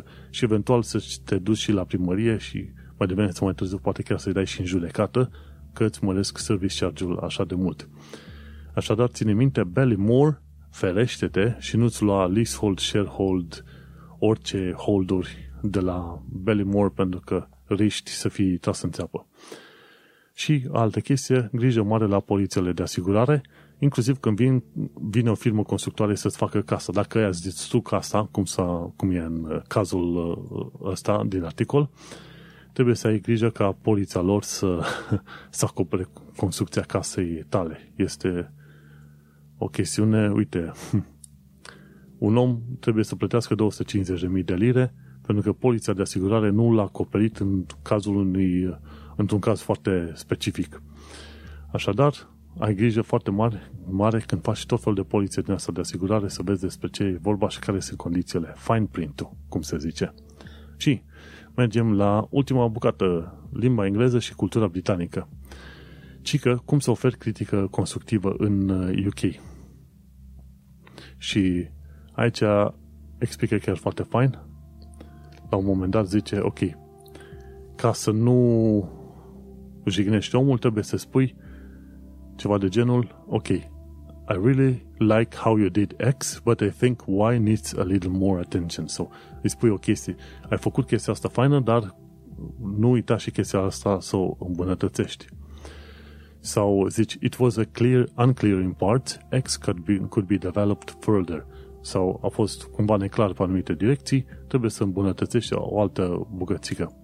Speaker 2: 10-15% și eventual să te duci și la primărie și mai devreme sau mai târziu poate chiar să-i dai și în judecată că îți măresc service charge-ul așa de mult. Așadar, ține minte, Ballymore, ferește-te și nu-ți lua leasehold, sharehold, orice holduri de la Ballymore pentru că riști să fii tras în țeapă. Și altă chestie, grijă mare la polițiile de asigurare, inclusiv când vin, vine o firmă constructoare să-ți facă casa. Dacă ai zis tu casa, cum, s-a, cum e în cazul uh, ăsta din articol, trebuie să ai grijă ca poliția lor să, să acopere construcția casei tale. Este o chestiune, uite, un om trebuie să plătească 250.000 de lire pentru că poliția de asigurare nu l-a acoperit în cazul unui, într-un caz foarte specific. Așadar, ai grijă foarte mare, mare când faci tot felul de poliție din asta de asigurare să vezi despre ce e vorba și care sunt condițiile. Fine print-ul, cum se zice. Și mergem la ultima bucată, limba engleză și cultura britanică. Cică, cum să oferi critică constructivă în UK. Uh, și aici explică chiar foarte fain. La un moment dat zice, ok, ca să nu jignești omul, trebuie să spui ceva de genul, ok, I really like how you did X, but I think Y needs a little more attention. So, îi spui o chestie. Ai făcut chestia asta faină, dar nu uita și chestia asta să o îmbunătățești. Sau zici, it was a clear, unclear in parts, X could be, could be developed further. Sau a fost cumva neclar pe anumite direcții, trebuie să îmbunătățești o altă bucățică.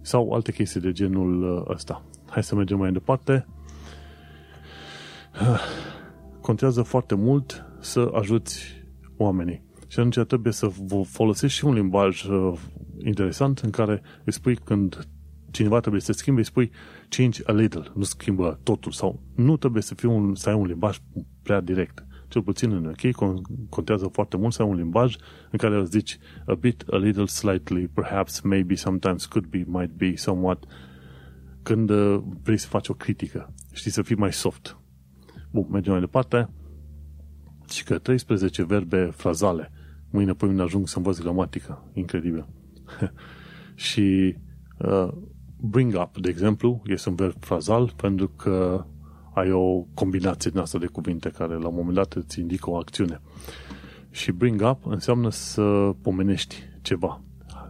Speaker 2: Sau alte chestii de genul uh, ăsta. Hai să mergem mai departe contează foarte mult să ajuți oamenii. Și atunci trebuie să folosești și un limbaj uh, interesant în care îi spui când cineva trebuie să schimbe, îi spui change a little, nu schimbă totul sau nu trebuie să, fie un, să ai un limbaj prea direct. Cel puțin în UK contează foarte mult să ai un limbaj în care îți zici a bit, a little, slightly, perhaps, maybe, sometimes, could be, might be, somewhat, când uh, vrei să faci o critică. Știi, să fii mai soft. Bun, mergem mai departe. Și că 13 verbe frazale. Mâine pe mine ajung să învăț gramatică. Incredibil. și uh, bring up, de exemplu, este un verb frazal pentru că ai o combinație din asta de cuvinte care la un moment dat îți indică o acțiune. Și bring up înseamnă să pomenești ceva.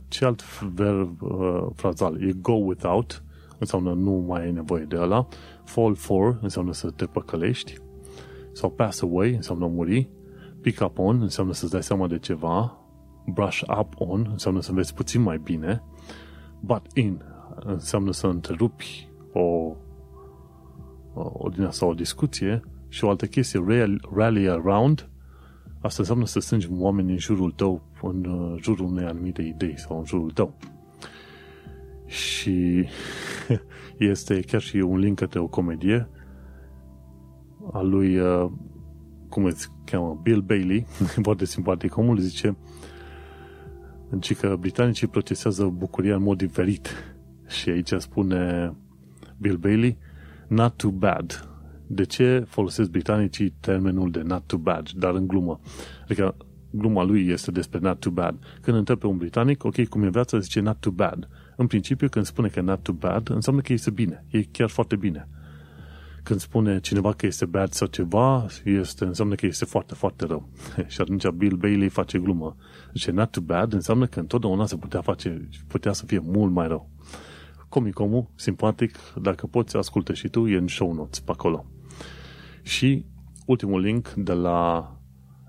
Speaker 2: Ce alt verb uh, frazal? E go without, înseamnă nu mai ai nevoie de ăla. Fall for înseamnă să te păcălești. Sau pass away înseamnă muri. Pick up on înseamnă să-ți dai seama de ceva. Brush up on înseamnă să vezi puțin mai bine. But in înseamnă să întrerupi o, o din asta o discuție și o altă chestie, rally around, asta înseamnă să strângi oameni în jurul tău, în uh, jurul unei anumite idei sau în jurul tău. Și este chiar și un link către o comedie a lui, uh, cum îți cheamă, Bill Bailey, foarte simpatic, omul zice ci că britanicii procesează bucuria în mod diferit. Și aici spune Bill Bailey, not too bad. De ce folosesc britanicii termenul de not too bad, dar în glumă? Adică gluma lui este despre not too bad. Când întrebi pe un britanic, ok, cum e viața, zice not too bad. În principiu, când spune că not too bad, înseamnă că este bine. E chiar foarte bine. Când spune cineva că este bad sau ceva, este, înseamnă că este foarte, foarte rău. și atunci Bill Bailey face glumă. Zice not too bad înseamnă că întotdeauna se putea face, putea să fie mult mai rău. Comic omul, simpatic, dacă poți, ascultă și tu, e în show notes pe acolo. Și ultimul link de la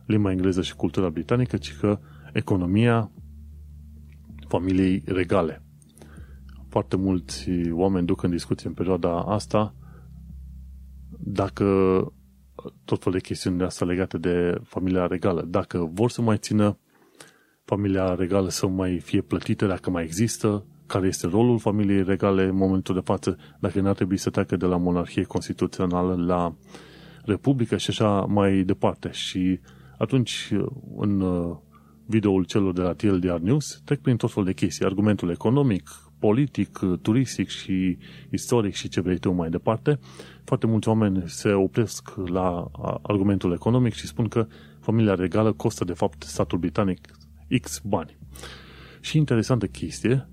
Speaker 2: limba engleză și cultura britanică, ci că economia familiei regale foarte mulți oameni duc în discuție în perioada asta dacă tot felul de chestiuni de asta legate de familia regală. Dacă vor să mai țină familia regală să mai fie plătită, dacă mai există, care este rolul familiei regale în momentul de față, dacă n-ar trebui să treacă de la monarhie constituțională la republică și așa mai departe. Și atunci, în videoul celor de la TLDR News, trec prin tot felul de chestii. Argumentul economic, politic, turistic și istoric și ce vrei tu mai departe, foarte mulți oameni se opresc la argumentul economic și spun că familia regală costă de fapt statul britanic X bani. Și interesantă chestie,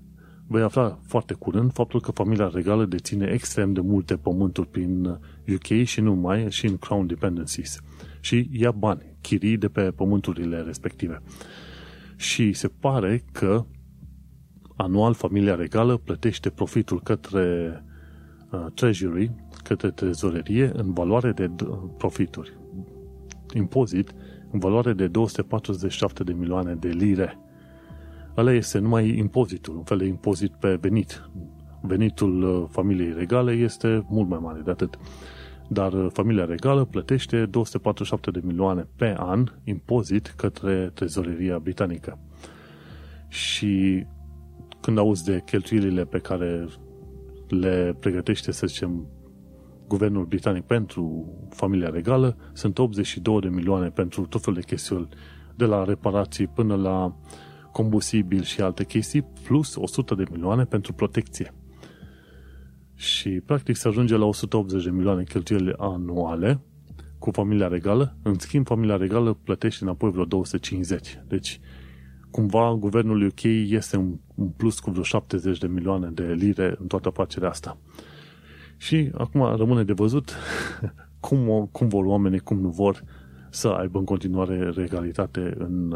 Speaker 2: vei afla foarte curând faptul că familia regală deține extrem de multe pământuri prin UK și nu mai, și în Crown Dependencies. Și ia bani, chirii de pe pământurile respective. Și se pare că anual familia regală plătește profitul către uh, treasury, către trezorerie, în valoare de profituri. Impozit în valoare de 247 de milioane de lire. Ăla este numai impozitul, un fel de impozit pe venit. Venitul uh, familiei regale este mult mai mare de atât. Dar uh, familia regală plătește 247 de milioane pe an impozit către trezoreria britanică. Și când auzi de cheltuielile pe care le pregătește, să zicem, guvernul britanic pentru familia regală, sunt 82 de milioane pentru tot felul de chestiuni, de la reparații până la combustibil și alte chestii, plus 100 de milioane pentru protecție. Și practic se ajunge la 180 de milioane cheltuieli anuale cu familia regală. În schimb, familia regală plătește înapoi vreo 250. Deci, cumva, guvernul UK este un plus cu vreo 70 de milioane de lire în toată afacerea asta. Și acum rămâne de văzut cum, cum vor oamenii, cum nu vor să aibă în continuare regalitate în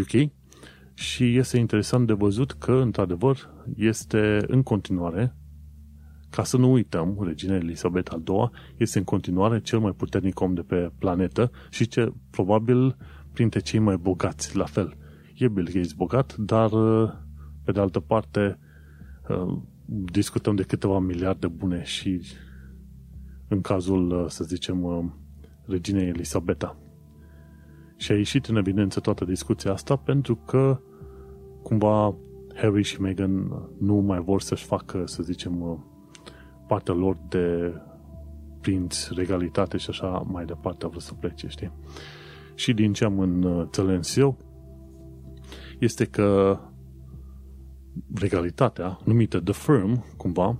Speaker 2: UK. Uh, Și este interesant de văzut că, într-adevăr, este în continuare, ca să nu uităm, regina Elisabeta al II este în continuare cel mai puternic om de pe planetă și ce probabil printre cei mai bogați la fel. E Bill Gates bogat, dar uh, pe de altă parte uh, discutăm de câteva miliarde bune și în cazul, uh, să zicem, uh, reginei Elisabeta. Și a ieșit în evidență toată discuția asta pentru că cumva Harry și Meghan nu mai vor să-și facă, să zicem, uh, partea lor de prinț, regalitate și așa mai departe au vrut să plece, știi? Și din ce am înțeles eu, este că regalitatea, numită The Firm, cumva,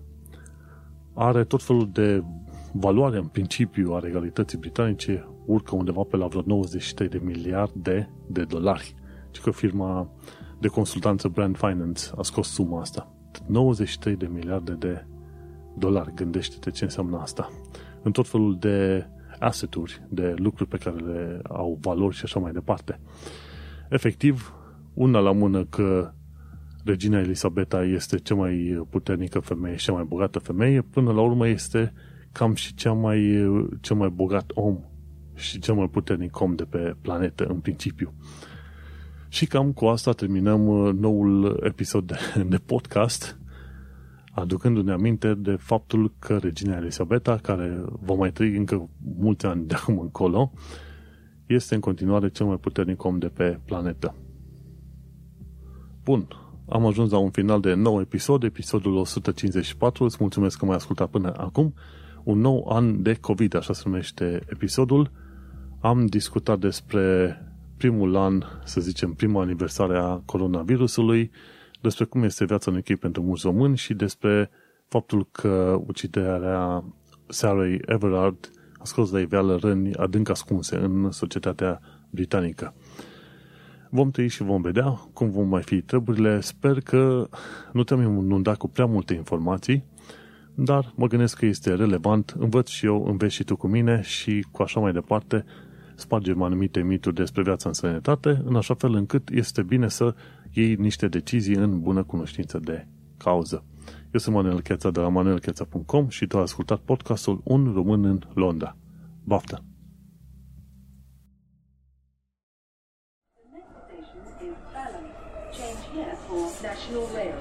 Speaker 2: are tot felul de valoare în principiu a regalității britanice, urcă undeva pe la vreo 93 de miliarde de dolari. Și că firma de consultanță Brand Finance a scos suma asta. 93 de miliarde de dolari. Gândește-te ce înseamnă asta. În tot felul de asseturi, de lucruri pe care le au valori și așa mai departe. Efectiv, una la mână că regina Elisabeta este cea mai puternică femeie și cea mai bogată femeie, până la urmă este cam și cea mai, cel mai bogat om și cel mai puternic om de pe planetă, în principiu. Și cam cu asta terminăm uh, noul episod de, de podcast, aducându-ne aminte de faptul că regina Elisabeta, care va mai trăi încă mulți ani de acum încolo, este în continuare cel mai puternic om de pe planetă. Bun, am ajuns la un final de nou episod, episodul 154. Îți mulțumesc că m-ai ascultat până acum. Un nou an de COVID, așa se numește episodul. Am discutat despre primul an, să zicem, prima aniversare a coronavirusului, despre cum este viața în echip pentru mulți români și despre faptul că uciderea Sarah Everard a scos la iveală răni adânc ascunse în societatea britanică. Vom trăi și vom vedea cum vom mai fi treburile. Sper că nu te-am inundat cu prea multe informații, dar mă gândesc că este relevant. Învăț și eu, înveți și tu cu mine și cu așa mai departe spargem anumite mituri despre viața în sănătate, în așa fel încât este bine să iei niște decizii în bună cunoștință de cauză. Eu sunt Manuel Cheța de la manuelcheța.com și tu ai ascultat podcastul Un român în Londra. Baftă!
Speaker 1: National Rail.